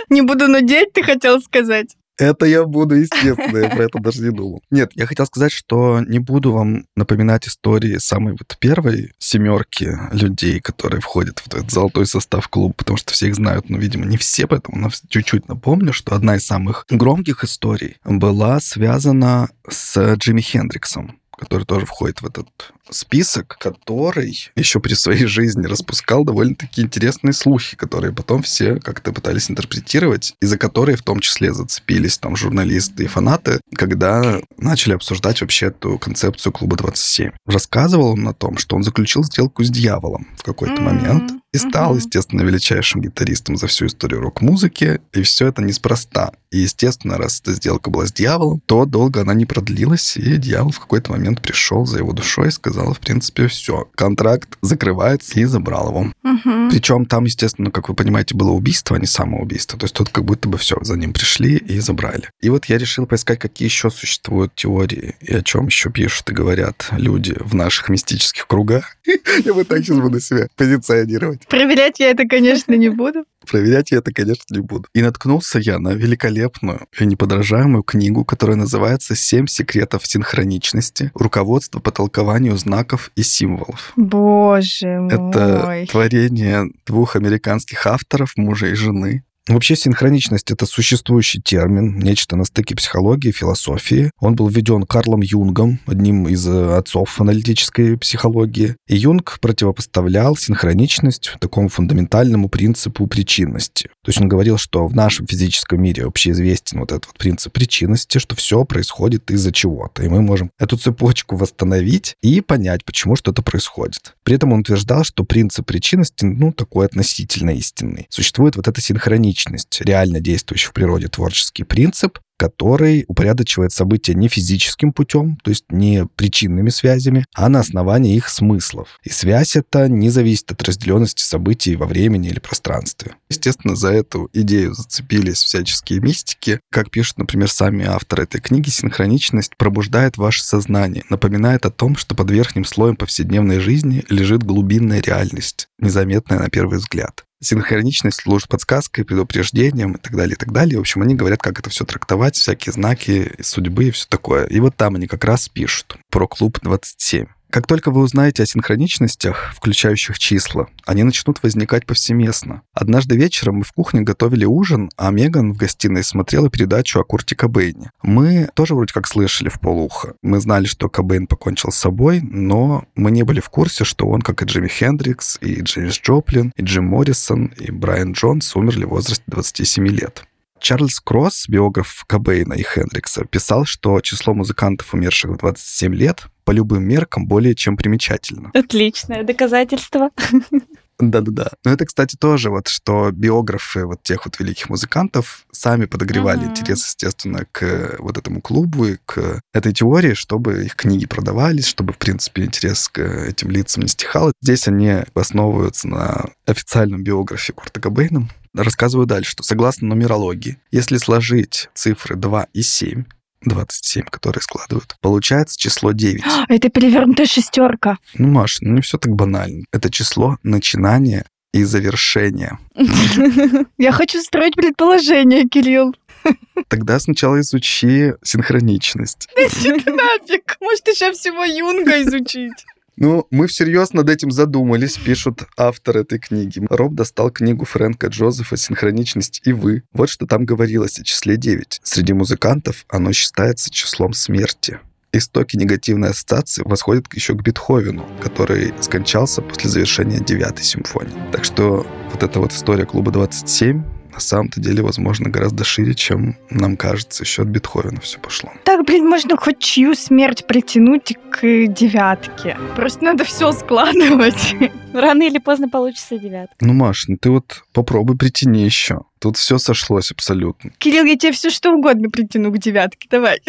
Не буду нудеть, ты хотел сказать. Это я буду, естественно, я про это даже не думал. Нет, я хотел сказать, что не буду вам напоминать истории самой вот первой семерки людей, которые входят в этот золотой состав клуба, потому что все их знают, но, видимо, не все, поэтому но чуть-чуть напомню, что одна из самых громких историй была связана с Джимми Хендриксом который тоже входит в этот список, который еще при своей жизни распускал довольно-таки интересные слухи, которые потом все как-то пытались интерпретировать, и за которые в том числе зацепились там журналисты и фанаты, когда начали обсуждать вообще эту концепцию клуба 27. Рассказывал он о том, что он заключил сделку с дьяволом в какой-то М, момент и стал, мгм. естественно, величайшим гитаристом за всю историю рок-музыки, и все это неспроста. И, естественно, раз эта сделка была с дьяволом, то долго она не продлилась, и дьявол в какой-то момент пришел за его душой и сказал, в принципе, все, контракт закрывается, и забрал его. Мгм. Причем там, естественно, как вы понимаете, было убийство, а не самоубийство. То есть тут как будто бы все, за ним пришли и забрали. И вот я решил поискать, какие еще существуют теории и о чем еще пишут и говорят люди в наших мистических кругах. Я вот так сейчас буду себя позиционировать. Проверять я это, конечно, не буду. Проверять я это, конечно, не буду. И наткнулся я на великолепную и неподражаемую книгу, которая называется «Семь секретов синхроничности. Руководство по толкованию знаков и символов». Боже мой. Это творение двух американских авторов, мужа и жены. Вообще синхроничность — это существующий термин, нечто на стыке психологии и философии. Он был введен Карлом Юнгом, одним из э, отцов аналитической психологии. И Юнг противопоставлял синхроничность такому фундаментальному принципу причинности. То есть он говорил, что в нашем физическом мире общеизвестен вот этот вот принцип причинности, что все происходит из-за чего-то. И мы можем эту цепочку восстановить и понять, почему что-то происходит. При этом он утверждал, что принцип причинности, ну, такой относительно истинный. Существует вот эта синхроничность, реально действующий в природе творческий принцип, который упорядочивает события не физическим путем, то есть не причинными связями, а на основании их смыслов. И связь эта не зависит от разделенности событий во времени или пространстве. Естественно, за эту идею зацепились всяческие мистики. Как пишут, например, сами авторы этой книги, синхроничность пробуждает ваше сознание, напоминает о том, что под верхним слоем повседневной жизни лежит глубинная реальность, незаметная на первый взгляд. Синхроничность служит подсказкой, предупреждением и так далее, и так далее. В общем, они говорят, как это все трактовать, всякие знаки судьбы и все такое. И вот там они как раз пишут про клуб 27. Как только вы узнаете о синхроничностях, включающих числа, они начнут возникать повсеместно. Однажды вечером мы в кухне готовили ужин, а Меган в гостиной смотрела передачу о Курте Кобейне. Мы тоже вроде как слышали в полуха. Мы знали, что Кобейн покончил с собой, но мы не были в курсе, что он, как и Джимми Хендрикс, и Джеймс Джоплин, и Джим Моррисон, и Брайан Джонс умерли в возрасте 27 лет. Чарльз Кросс, биограф Кобейна и Хендрикса, писал, что число музыкантов, умерших в 27 лет, по любым меркам более чем примечательно. Отличное доказательство. Да-да-да. Но это, кстати, тоже вот, что биографы вот тех вот великих музыкантов сами подогревали Мгм. интерес, естественно, к вот этому клубу и к этой теории, чтобы их книги продавались, чтобы, в принципе, интерес к этим лицам не стихал. Здесь они основываются на официальном биографе Курта Кобейна. Рассказываю дальше, что согласно нумерологии, если сложить цифры 2 и 7, 27, которые складывают, получается число 9. Это перевернутая шестерка. Ну, Маша, ну не все так банально. Это число начинания и завершения. Я хочу строить предположение, Кирилл. Тогда сначала изучи синхроничность. Иди ты нафиг. Может, еще всего Юнга изучить. Ну, мы всерьез над этим задумались, пишут автор этой книги. Роб достал книгу Фрэнка Джозефа «Синхроничность и вы». Вот что там говорилось о числе 9. Среди музыкантов оно считается числом смерти. Истоки негативной ассоциации восходят еще к Бетховену, который скончался после завершения девятой симфонии. Так что вот эта вот история клуба 27 на самом-то деле, возможно, гораздо шире, чем нам кажется. Еще от Бетховена все пошло. Так, блин, можно хоть чью смерть притянуть к девятке. Просто надо все складывать. Рано или поздно получится девятка. Ну, Маш, ну ты вот попробуй притяни еще. Тут все сошлось абсолютно. Кирилл, я тебе все что угодно притяну к девятке. Давай.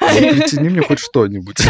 Вот притяни мне хоть что-нибудь.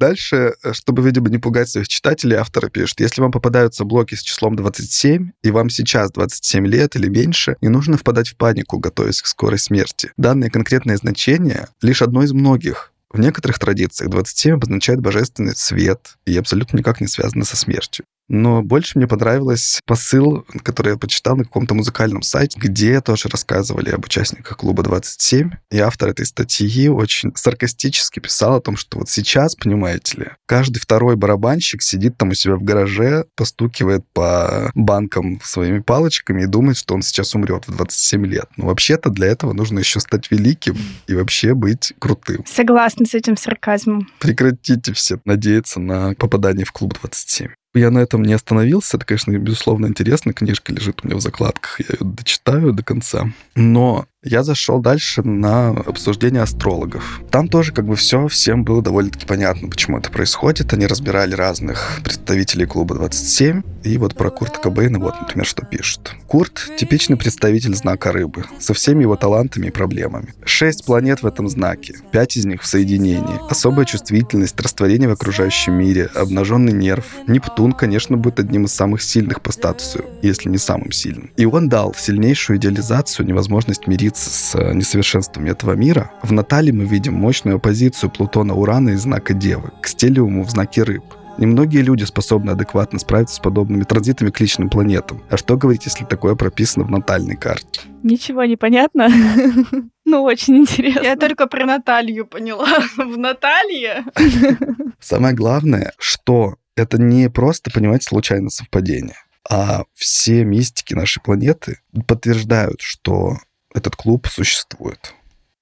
Дальше, э, чтобы, видимо, не пугать своих читателей, авторы пишут, если вам попадаются блоки с числом 27, и вам сейчас 27 лет или меньше, не нужно впадать в панику, готовясь к скорой смерти. Данное конкретное значение лишь одно из многих. В некоторых традициях 27 обозначает божественный свет и абсолютно никак не связано со смертью. Но больше мне понравилось посыл, который я почитал на каком-то музыкальном сайте, где тоже рассказывали об участниках клуба 27. И автор этой статьи очень саркастически писал о том, что вот сейчас, понимаете ли, каждый второй барабанщик сидит там у себя в гараже, постукивает по банкам своими палочками и думает, что он сейчас умрет в 27 лет. Но вообще-то для этого нужно еще стать великим и вообще быть крутым. Согласна с этим сарказмом. Прекратите все надеяться на попадание в клуб 27. Я на этом не остановился. Это, конечно, безусловно, интересно. Книжка лежит у меня в закладках. Я ее дочитаю до конца. Но я зашел дальше на обсуждение астрологов. Там тоже как бы все всем было довольно-таки понятно, почему это происходит. Они разбирали разных представителей клуба 27. И вот про Курта Кобейна вот, например, что пишут. Курт — типичный представитель знака рыбы, со всеми его талантами и проблемами. Шесть планет в этом знаке, пять из них в соединении. Особая чувствительность, растворение в окружающем мире, обнаженный нерв. Нептун, конечно, будет одним из самых сильных по статусу, если не самым сильным. И он дал сильнейшую идеализацию, невозможность мириться с э, несовершенствами этого мира. В Натале мы видим мощную оппозицию Плутона-Урана из знака Девы к стелиуму в знаке Рыб. Немногие люди способны адекватно справиться с подобными транзитами к личным планетам. А что говорить, если такое прописано в натальной карте? Ничего не понятно. Ну, очень интересно. Я только про Наталью поняла. В Наталье? Самое главное, что это не просто, понимаете, случайное совпадение, а все мистики нашей планеты подтверждают, что этот клуб существует.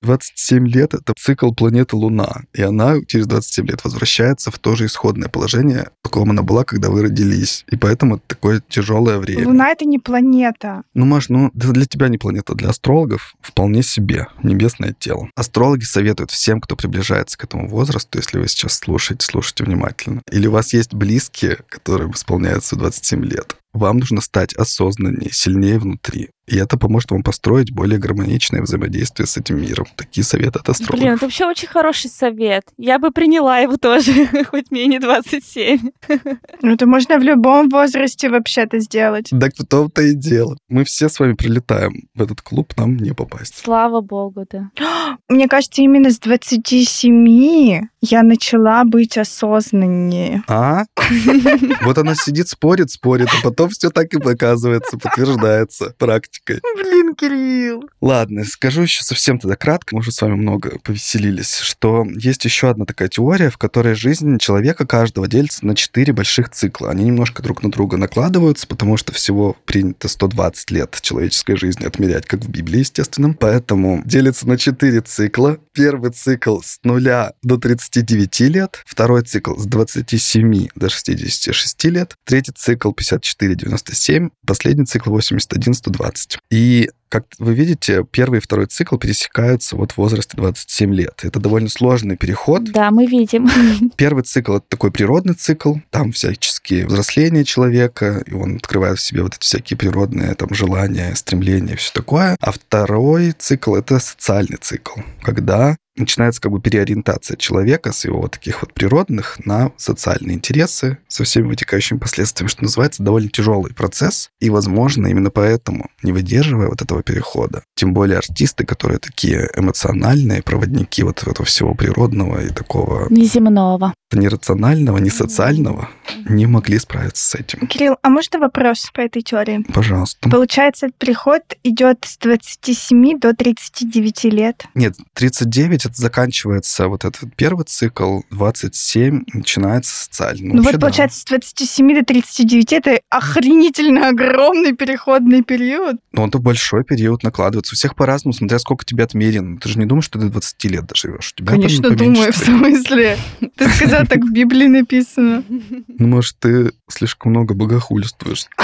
27 лет — это цикл планеты Луна, и она через 27 лет возвращается в то же исходное положение, в каком она была, когда вы родились. И поэтому это такое тяжелое время. Луна — это не планета. Ну, Маш, ну это для тебя не планета, для астрологов вполне себе небесное тело. Астрологи советуют всем, кто приближается к этому возрасту, если вы сейчас слушаете, слушайте внимательно, или у вас есть близкие, которым исполняются 27 лет, вам нужно стать осознаннее, сильнее внутри. И это поможет вам построить более гармоничное взаимодействие с этим миром. Такие советы от астрологов. Блин, это вообще очень хороший совет. Я бы приняла его тоже, хоть мне не 27. Ну, это можно в любом возрасте вообще-то сделать. Так в том-то и дело. Мы все с вами прилетаем в этот клуб, нам не попасть. Слава богу, да. Мне кажется, именно с 27 я начала быть осознаннее. А? Вот она сидит, спорит, спорит, а потом все так и показывается, подтверждается практикой. Блин, Кирилл. Ладно, скажу еще совсем тогда кратко, мы уже с вами много повеселились, что есть еще одна такая теория, в которой жизнь человека каждого делится на четыре больших цикла. Они немножко друг на друга накладываются, потому что всего принято 120 лет человеческой жизни отмерять, как в Библии, естественно. Поэтому делится на четыре цикла. Первый цикл с нуля до 39 лет, второй цикл с 27 до 66 лет, третий цикл 54-97, последний цикл 81-120. И как вы видите, первый и второй цикл пересекаются вот в возрасте 27 лет. Это довольно сложный переход. Да, мы видим. Первый цикл — это такой природный цикл, там всяческие взросления человека, и он открывает в себе вот эти всякие природные там желания, стремления, все такое. А второй цикл — это социальный цикл, когда начинается как бы переориентация человека с его вот таких вот природных на социальные интересы со всеми вытекающими последствиями, что называется довольно тяжелый процесс. И, возможно, именно поэтому, не выдерживая вот этого перехода, тем более артисты, которые такие эмоциональные, проводники вот этого всего природного и такого... Неземного. Ни рационального, ни социального, не могли справиться с этим. Кирилл, а можно вопрос по этой теории? Пожалуйста. Получается, переход идет с 27 до 39 лет. Нет, 39 это заканчивается вот этот первый цикл, 27 начинается социальный. Ну, вот, получается, с 27 до 39 это охренительно огромный переходный период. Ну, он-то большой период накладывается. У всех по-разному, смотря сколько тебе отмерено. Ты же не думаешь, что ты до 20 лет доживешь. Тебя Конечно, думаю, в смысле. Ты сказал, так в Библии написано. Ну, может, ты слишком много богохульствуешь.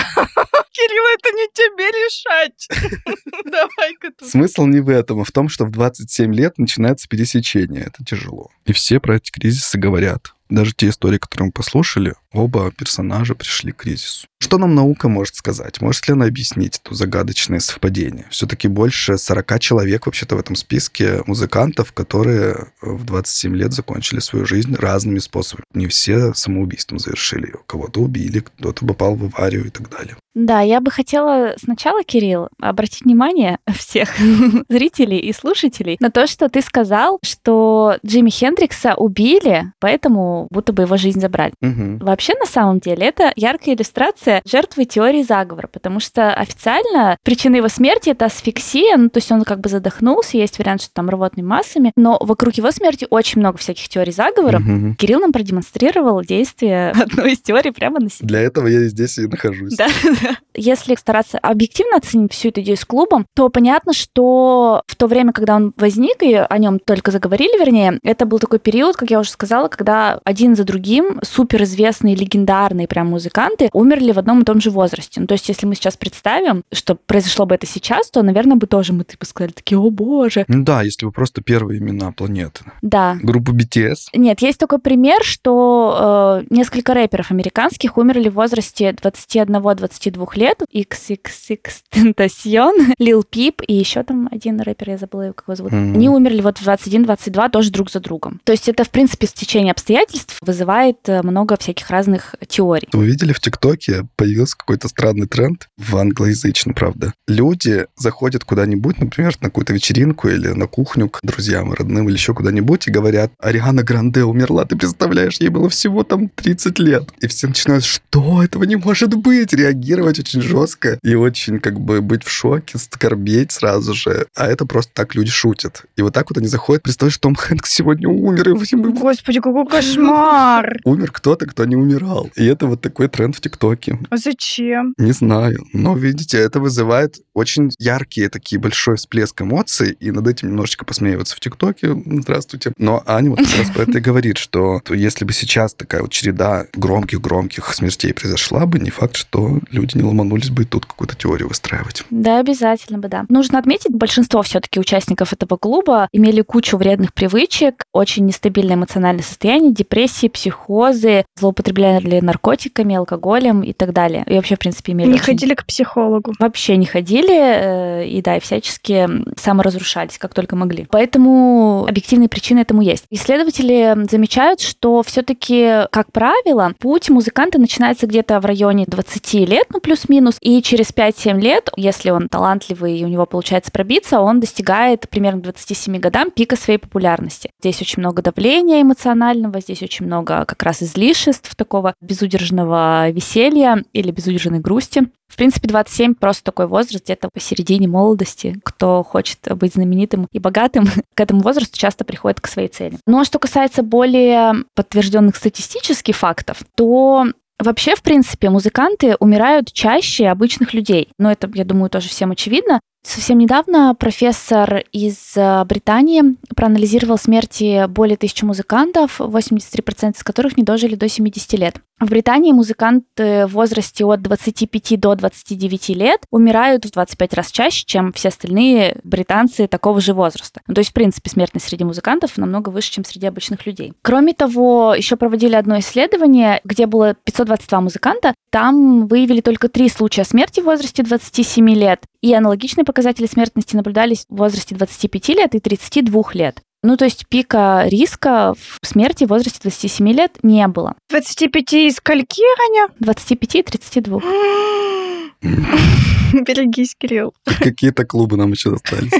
Кирилл, это не тебе решать. Давай-ка тут. Смысл не в этом, а в том, что в 27 лет начинается пересечение. Это тяжело. И все про эти кризисы говорят. Даже те истории, которые мы послушали, оба персонажа пришли к кризису. Что нам наука может сказать? Может ли она объяснить это загадочное совпадение? Все-таки больше 40 человек вообще-то в этом списке музыкантов, которые в 27 лет закончили свою жизнь разными способами. Не все самоубийством завершили ее. Кого-то убили, кто-то попал в аварию и так далее. Да, я бы хотела сначала, Кирилл, обратить внимание всех зрителей и слушателей на то, что ты сказал, что Джимми Хендрикса убили, поэтому будто бы его жизнь забрали. Угу. Вообще, на самом деле, это яркая иллюстрация жертвы теории заговора, потому что официально причина его смерти это асфиксия, ну, то есть он как бы задохнулся, есть вариант, что там рвотными массами, но вокруг его смерти очень много всяких теорий заговора. Угу. Кирилл нам продемонстрировал действие одной из теорий прямо на себе. Для этого я здесь и нахожусь. Да, Если стараться объективно оценить всю эту идею с клубом, то понятно, что в то время, когда он возник, и о нем только заговорили, вернее, это был такой период, как я уже сказала, когда один за другим суперизвестные, легендарные прям музыканты умерли в одном и том же возрасте. Ну, то есть, если мы сейчас представим, что произошло бы это сейчас, то, наверное, бы тоже мы типа сказали такие, о боже. Ну да, если бы просто первые имена планеты. Да. Группа BTS. Нет, есть такой пример, что э, несколько рэперов американских умерли в возрасте 21-22 лет. XXX Tentacion, Lil Peep и еще там один рэпер, я забыла, как его зовут. Мгм. Они умерли вот в 21-22 тоже друг за другом. То есть это, в принципе, стечение обстоятельств вызывает э, много всяких разных теорий. Вы видели в ТикТоке появился какой-то странный тренд, в англоязычном, правда. Люди заходят куда-нибудь, например, на какую-то вечеринку или на кухню к друзьям родным или еще куда-нибудь и говорят, Ариана Гранде умерла, ты представляешь, ей было всего там 30 лет. И все начинают, что этого не может быть, реагировать очень жестко и очень как бы быть в шоке, скорбеть сразу же. А это просто так люди шутят. И вот так вот они заходят, представляешь, Том Хэнкс сегодня умер, и всем Господи, какой кошмар! умер кто-то, кто не умирал. И это вот такой тренд в ТикТоке. А зачем? Не знаю. Но, видите, это вызывает очень яркие такие большой всплеск эмоций, и над этим немножечко посмеиваться в ТикТоке. Здравствуйте. Но Аня вот как раз про это и говорит, что то если бы сейчас такая вот череда громких-громких смертей произошла бы, не факт, что люди не ломанулись бы тут какую-то теорию выстраивать. Да, обязательно бы, да. Нужно отметить, большинство все-таки участников этого клуба имели кучу вредных привычек, очень нестабильное эмоциональное состояние, депрессии, психозы, злоупотребляли наркотиками, алкоголем и так далее. И вообще, в принципе, имели Не очень- ходили к психологу. вообще не ходили, э, и да, и всячески саморазрушались, как только могли. Поэтому объективные причины этому есть. Исследователи замечают, что все-таки, как правило, путь музыканта начинается где-то в районе 20 лет, ну плюс-минус, и через 5-7 лет, если он талантливый и у него получается пробиться, он достигает примерно к 27 годам пика своей популярности. Здесь очень много давления эмоционального, здесь очень много как раз излишеств такого безудержного веселья или безудержной грусти. В принципе, 27 просто такой возраст, где-то посередине молодости. Кто хочет быть знаменитым и богатым, к этому возрасту часто приходит к своей цели. Ну а что касается более подтвержденных статистических фактов, то Вообще, в принципе, музыканты умирают чаще обычных людей. Но это, я думаю, тоже всем очевидно. Совсем недавно профессор из э, Британии проанализировал смерти более тысячи музыкантов, 83% из которых не дожили до 70 лет. В Британии музыканты в возрасте от 25 до 29 лет умирают в 25 раз чаще, чем все остальные британцы такого же возраста. Ну, то есть, в принципе, смертность среди музыкантов намного выше, чем среди обычных людей. Кроме того, еще проводили одно исследование, где было 522 музыканта. Там выявили только три случая смерти в возрасте 27 лет, и аналогичные показатели смертности наблюдались в возрасте 25 лет и 32 лет. Ну, то есть пика риска в смерти в возрасте 27 лет не было. 25 и скольки, Аня? 25 и 32. Берегись, Кирилл. Какие-то клубы нам еще достались.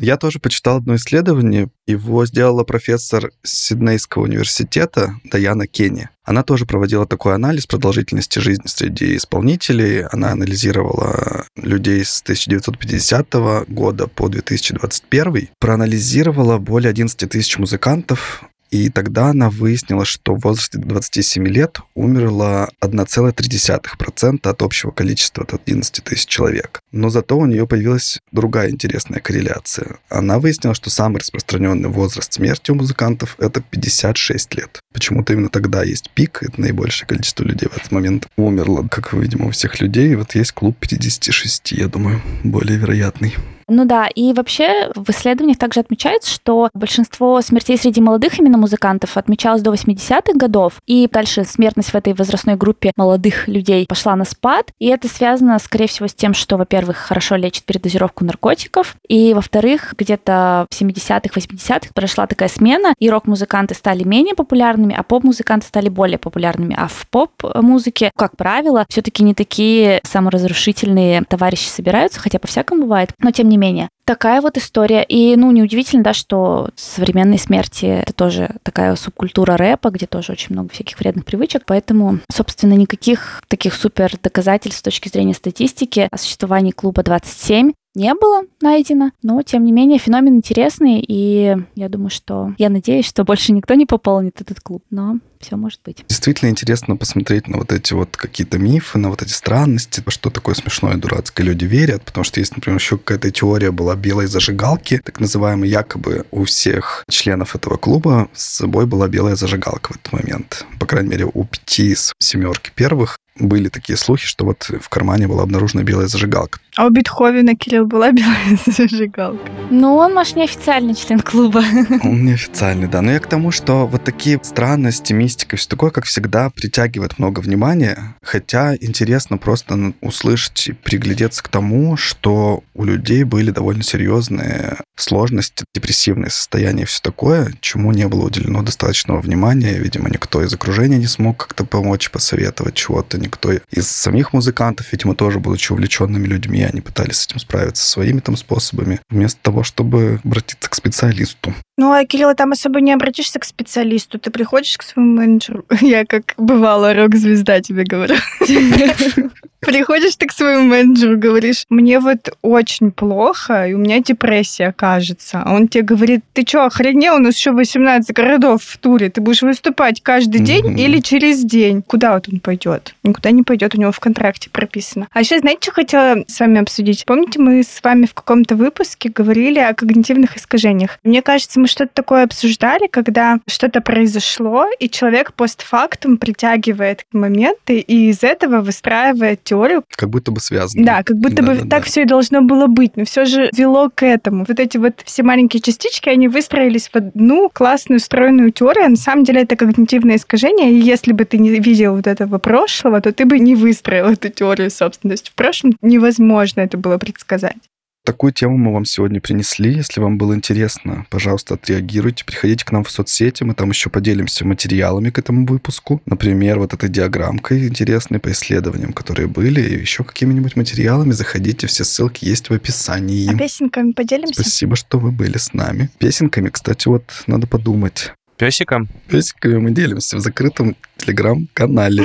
Я тоже почитал одно исследование. Его сделала профессор Сиднейского университета Даяна Кенни. Она тоже проводила такой анализ продолжительности жизни среди исполнителей. Она анализировала людей с 1950 года по 2021. Проанализировала более 11 тысяч музыкантов, и тогда она выяснила, что в возрасте 27 лет умерло 1,3% от общего количества от 11 тысяч человек. Но зато у нее появилась другая интересная корреляция. Она выяснила, что самый распространенный возраст смерти у музыкантов — это 56 лет. Почему-то именно тогда есть пик, это наибольшее количество людей в этот момент умерло, как, видимо, у всех людей. И вот есть клуб 56, я думаю, более вероятный. Ну да, и вообще в исследованиях также отмечается, что большинство смертей среди молодых именно музыкантов отмечалось до 80-х годов, и дальше смертность в этой возрастной группе молодых людей пошла на спад, и это связано, скорее всего, с тем, что, во-первых, хорошо лечит передозировку наркотиков, и, во-вторых, где-то в 70-х, 80-х прошла такая смена, и рок-музыканты стали менее популярными, а поп-музыканты стали более популярными. А в поп-музыке, как правило, все-таки не такие саморазрушительные товарищи собираются, хотя по-всякому бывает, но тем не менее. Такая вот история. И, ну, неудивительно, да, что современные смерти — это тоже такая субкультура рэпа, где тоже очень много всяких вредных привычек. Поэтому, собственно, никаких таких супер доказательств с точки зрения статистики о существовании клуба 27 не было найдено, но, тем не менее, феномен интересный, и я думаю, что... Я надеюсь, что больше никто не пополнит этот клуб, но все может быть. Действительно интересно посмотреть на вот эти вот какие-то мифы, на вот эти странности, что такое смешное и дурацкое люди верят, потому что есть, например, еще какая-то теория была белой зажигалки, так называемой, якобы у всех членов этого клуба с собой была белая зажигалка в этот момент. По крайней мере, у пяти из семерки первых были такие слухи, что вот в кармане была обнаружена белая зажигалка. А у Бетховена, Кирилл, была белая зажигалка? Ну, он, может, не официальный член клуба. Он не официальный, да. Но я к тому, что вот такие странности, мистика, все такое, как всегда, притягивает много внимания. Хотя интересно просто услышать и приглядеться к тому, что у людей были довольно серьезные сложности, депрессивные состояния и все такое, чему не было уделено достаточного внимания. Видимо, никто из окружения не смог как-то помочь, посоветовать чего-то, никто из самих музыкантов, видимо, тоже будучи увлеченными людьми, они пытались с этим справиться своими там способами, вместо того, чтобы обратиться к специалисту. Ну, а, Кирилл, там особо не обратишься к специалисту. Ты приходишь к своему менеджеру. Я как бывала рок-звезда тебе говорю. Приходишь ты к своему менеджеру, говоришь, мне вот очень плохо, и у меня депрессия, кажется. А он тебе говорит, ты что, охренел? У нас еще 18 городов в туре. Ты будешь выступать каждый день mm-hmm. или через день? Куда вот он пойдет? Никуда не пойдет, у него в контракте прописано. А еще, знаете, что хотела с вами обсудить? Помните, мы с вами в каком-то выпуске говорили о когнитивных искажениях? Мне кажется, мы что-то такое обсуждали, когда что-то произошло, и человек постфактум притягивает моменты, и из этого выстраивает теорию. Как будто бы связано. Да, как будто да, бы да, так да. все и должно было быть, но все же вело к этому. Вот эти вот все маленькие частички, они выстроились в одну классную стройную теорию, а на самом деле это когнитивное искажение, и если бы ты не видел вот этого прошлого, то ты бы не выстроил эту теорию собственности. В прошлом невозможно это было предсказать. Такую тему мы вам сегодня принесли. Если вам было интересно, пожалуйста, отреагируйте. Приходите к нам в соцсети, мы там еще поделимся материалами к этому выпуску. Например, вот этой диаграммкой интересной по исследованиям, которые были, и еще какими-нибудь материалами. Заходите, все ссылки есть в описании. А песенками поделимся? Спасибо, что вы были с нами. Песенками, кстати, вот надо подумать. Песиком? Песиками мы делимся в закрытом телеграм-канале,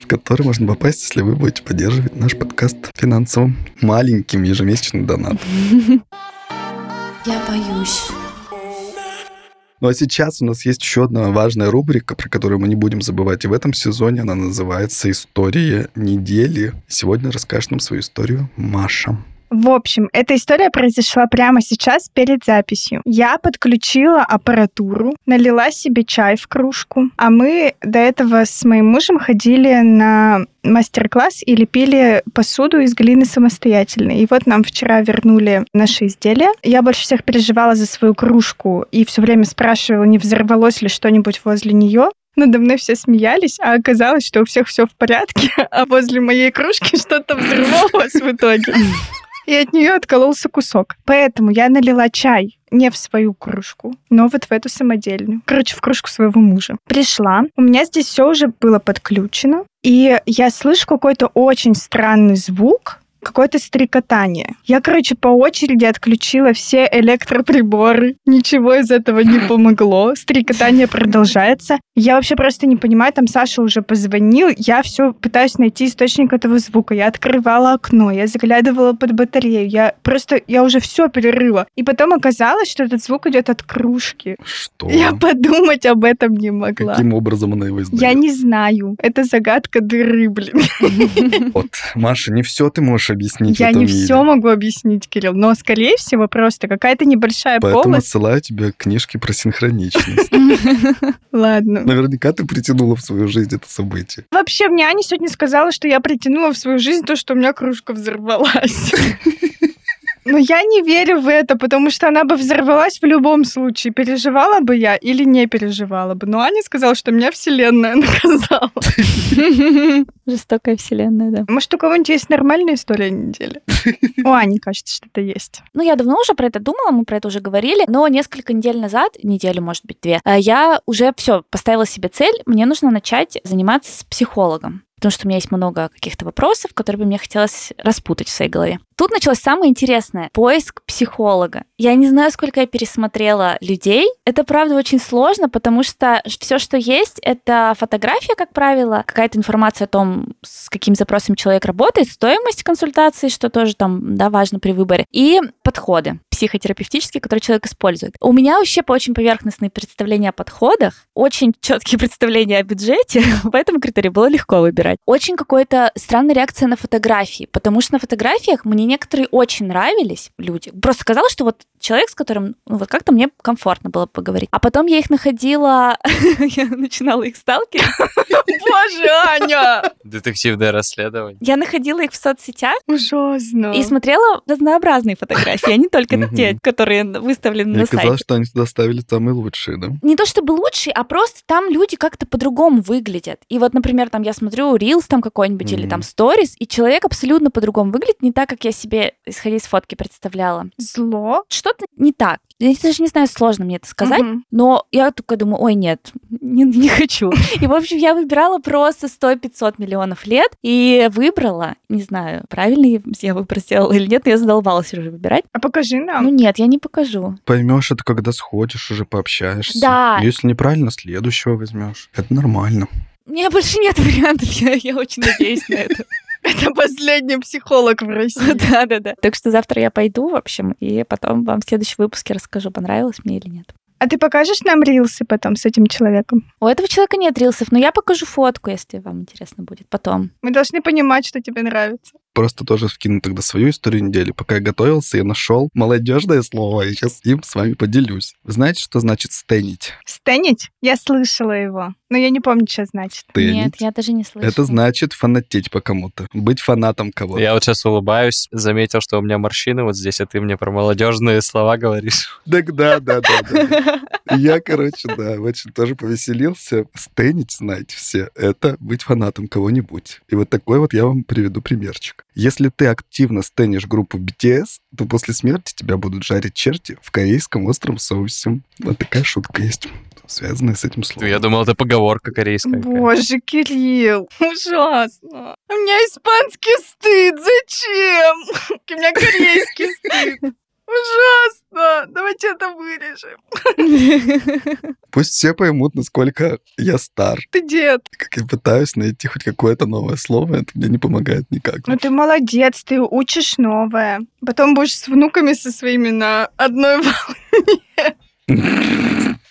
в который можно попасть, если вы будете поддерживать наш подкаст финансовым маленьким ежемесячным донатом. Я боюсь. Ну а сейчас у нас есть еще одна важная рубрика, про которую мы не будем забывать и в этом сезоне. Она называется «История недели». Сегодня расскажет нам свою историю Маша. В общем, эта история произошла прямо сейчас перед записью. Я подключила аппаратуру, налила себе чай в кружку, а мы до этого с моим мужем ходили на мастер-класс и лепили посуду из глины самостоятельно. И вот нам вчера вернули наши изделия. Я больше всех переживала за свою кружку и все время спрашивала, не взорвалось ли что-нибудь возле нее. Надо мной все смеялись, а оказалось, что у всех все в порядке, а возле моей кружки что-то взорвалось в итоге. И от нее откололся кусок. Поэтому я налила чай не в свою кружку, но вот в эту самодельную. Короче, в кружку своего мужа. Пришла, у меня здесь все уже было подключено, и я слышу какой-то очень странный звук, какое-то стрекотание. Я, короче, по очереди отключила все электроприборы. Ничего из этого не помогло. Стрекотание продолжается. Я вообще просто не понимаю, там Саша уже позвонил, я все пытаюсь найти источник этого звука. Я открывала окно, я заглядывала под батарею, я просто, я уже все перерыла. И потом оказалось, что этот звук идет от кружки. Что? Я подумать об этом не могла. Каким образом она его издает? Я не знаю. Это загадка дыры, блин. Вот, Маша, не все ты можешь объяснить в Я не мире. все могу объяснить, Кирилл, но, скорее всего, просто какая-то небольшая Поэтому полость. отсылаю тебе книжки про синхроничность. Ладно. Наверняка ты притянула в свою жизнь это событие. Вообще, мне Аня сегодня сказала, что я притянула в свою жизнь то, что у меня кружка взорвалась. Но я не верю в это, потому что она бы взорвалась в любом случае. Переживала бы я или не переживала бы. Но Аня сказала, что меня Вселенная наказала. Жестокая вселенная, да. Может, у кого-нибудь есть нормальная история недели? У Ани, кажется, что-то есть. Ну, я давно уже про это думала, мы про это уже говорили, но несколько недель назад, неделю, может быть, две, э, я уже все поставила себе цель, мне нужно начать заниматься с психологом. Потому что у меня есть много каких-то вопросов, которые бы мне хотелось распутать в своей голове. Тут началось самое интересное. Поиск психолога. Я не знаю, сколько я пересмотрела людей. Это, правда, очень сложно, потому что все, что есть, это фотография, как правило, какая-то информация о том, с каким запросом человек работает, стоимость консультации, что тоже там, да, важно при выборе, и подходы психотерапевтические, которые человек использует. У меня вообще по очень поверхностные представления о подходах, очень четкие представления о бюджете, по этому критерию было легко выбирать. Очень какая-то странная реакция на фотографии, потому что на фотографиях мне некоторые очень нравились люди. Просто казалось, что вот человек, с которым ну, вот как-то мне комфортно было поговорить. А потом я их находила, я начинала их сталкивать. Боже, Аня! Детективное расследование. Я находила их в соцсетях Ужасно. и смотрела разнообразные фотографии, а не только те, которые выставлены Мне на сайте. казалось, что они туда ставили самые лучшие, да? не то чтобы лучший, а просто там люди как-то по-другому выглядят. И вот, например, там я смотрю Reels там какой-нибудь или там Stories, и человек абсолютно по-другому выглядит, не так, как я себе, исходя из фотки, представляла. Зло. Что-то не так. Я даже не знаю, сложно мне это сказать, Мгм. но я только думаю, ой, нет, не, не хочу. И, в общем, я выбирала просто 100-500 миллионов лет и выбрала, не знаю, правильно я выбор сделала или нет, но я задолбалась уже выбирать. А покажи нам. Ну нет, я не покажу. Поймешь это, когда сходишь, уже пообщаешься. Да. Если неправильно, следующего возьмешь. Это нормально. У меня больше нет вариантов, я, я очень надеюсь на это. Это последний психолог в России. Да, да, да. Так что завтра я пойду, в общем, и потом вам в следующем выпуске расскажу, понравилось мне или нет. А ты покажешь нам рилсы потом с этим человеком? У этого человека нет рилсов, но я покажу фотку, если вам интересно будет потом. Мы должны понимать, что тебе нравится. Просто тоже вкину тогда свою историю недели. Пока я готовился, я нашел молодежное слово. Я сейчас им с вами поделюсь. Вы знаете, что значит стенить? Стенить? Я слышала его, но я не помню, что значит. Стенить. Нет, я даже не слышала. Это значит фанатеть по кому-то. Быть фанатом кого-то. Я вот сейчас улыбаюсь, заметил, что у меня морщины вот здесь, а ты мне про молодежные слова говоришь. Так да, да, да, да. Я, короче, да, очень тоже повеселился. Стенить, знаете все, это быть фанатом кого-нибудь. И вот такой вот я вам приведу примерчик. Если ты активно стенишь группу BTS, то после смерти тебя будут жарить черти в корейском остром соусе. Вот такая шутка есть, связанная с этим словом. Я думал, это поговорка корейская. Боже, Кирилл, ужасно. У меня испанский стыд, зачем? У меня корейский стыд. Ужасно. Давайте это вырежем. Пусть все поймут, насколько я стар. Ты дед. Как я пытаюсь найти хоть какое-то новое слово, это мне не помогает никак. Ну ты молодец, ты учишь новое. Потом будешь с внуками со своими на одной волне.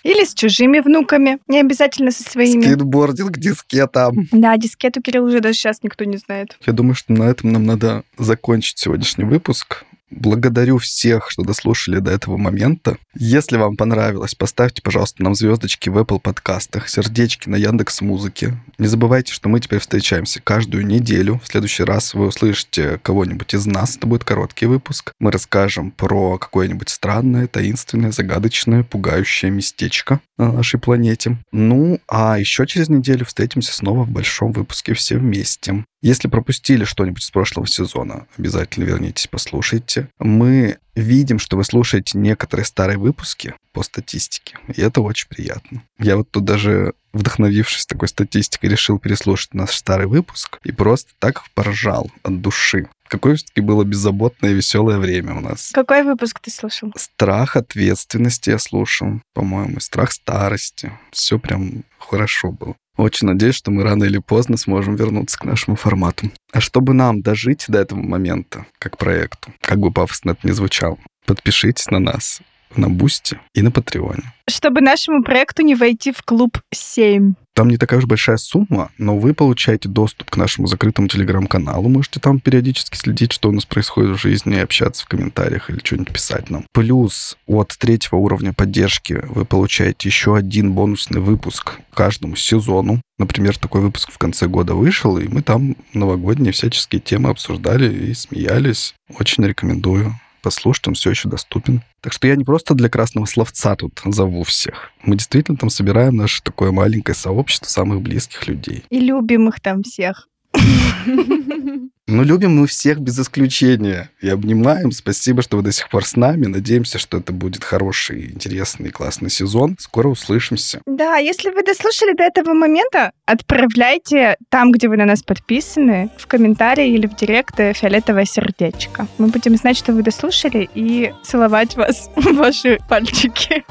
Или с чужими внуками. Не обязательно со своими. Скейтбординг, дискетам. Да, дискету Кирилл уже даже сейчас никто не знает. Я думаю, что на этом нам надо закончить сегодняшний выпуск. Благодарю всех, что дослушали до этого момента. Если вам понравилось, поставьте, пожалуйста, нам звездочки в Apple подкастах, сердечки на Яндекс Музыке. Не забывайте, что мы теперь встречаемся каждую неделю. В следующий раз вы услышите кого-нибудь из нас. Это будет короткий выпуск. Мы расскажем про какое-нибудь странное, таинственное, загадочное, пугающее местечко на нашей планете. Ну, а еще через неделю встретимся снова в большом выпуске все вместе. Если пропустили что-нибудь с прошлого сезона, обязательно вернитесь, послушайте. Мы видим, что вы слушаете некоторые старые выпуски по статистике, и это очень приятно. Я вот тут даже, вдохновившись такой статистикой, решил переслушать наш старый выпуск и просто так поржал от души. Какое все-таки было беззаботное и веселое время у нас. Какой выпуск ты слушал? Страх ответственности я слушал, по-моему, страх старости. Все прям хорошо было. Очень надеюсь, что мы рано или поздно сможем вернуться к нашему формату. А чтобы нам дожить до этого момента, как проекту, как бы пафосно это ни звучало, подпишитесь на нас на Boosty и на Патреоне. Чтобы нашему проекту не войти в клуб 7. Там не такая уж большая сумма, но вы получаете доступ к нашему закрытому телеграм-каналу. Можете там периодически следить, что у нас происходит в жизни, общаться в комментариях или что-нибудь писать нам. Плюс от третьего уровня поддержки вы получаете еще один бонусный выпуск каждому сезону. Например, такой выпуск в конце года вышел, и мы там новогодние всяческие темы обсуждали и смеялись. Очень рекомендую послушать, он все еще доступен. Так что я не просто для красного словца тут зову всех. Мы действительно там собираем наше такое маленькое сообщество самых близких людей. И любимых там всех. Ну, любим мы всех без исключения. И обнимаем. Спасибо, что вы до сих пор с нами. Надеемся, что это будет хороший, интересный, классный сезон. Скоро услышимся. Да, если вы дослушали до этого момента, отправляйте там, где вы на нас подписаны, в комментарии или в директ фиолетовое сердечко. Мы будем знать, что вы дослушали, и целовать вас в ваши пальчики.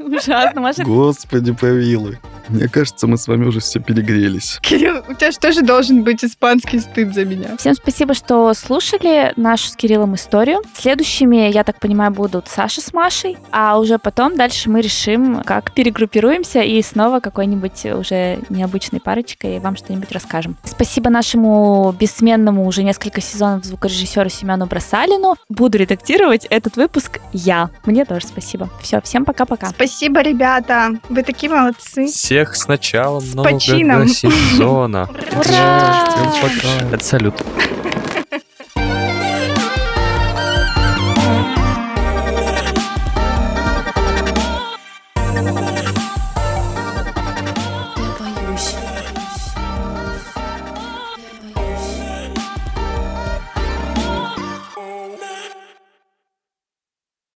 Ужасно, Маша. Господи, повилы. Мне кажется, мы с вами уже все перегрелись. Кирилл, у тебя же тоже должен быть испанский стыд за меня. Всем спасибо, что слушали нашу с Кириллом историю. Следующими, я так понимаю, будут Саша с Машей, а уже потом дальше мы решим, как перегруппируемся и снова какой-нибудь уже необычной парочкой вам что-нибудь расскажем. Спасибо нашему бессменному уже несколько сезонов звукорежиссеру Семену Бросалину. Буду редактировать этот выпуск я. Мне тоже спасибо. Все, всем пока-пока. Спасибо, ребята. Вы такие молодцы. Всех с началом С нового почином. сезона. Ура! Всем пока. Это салют.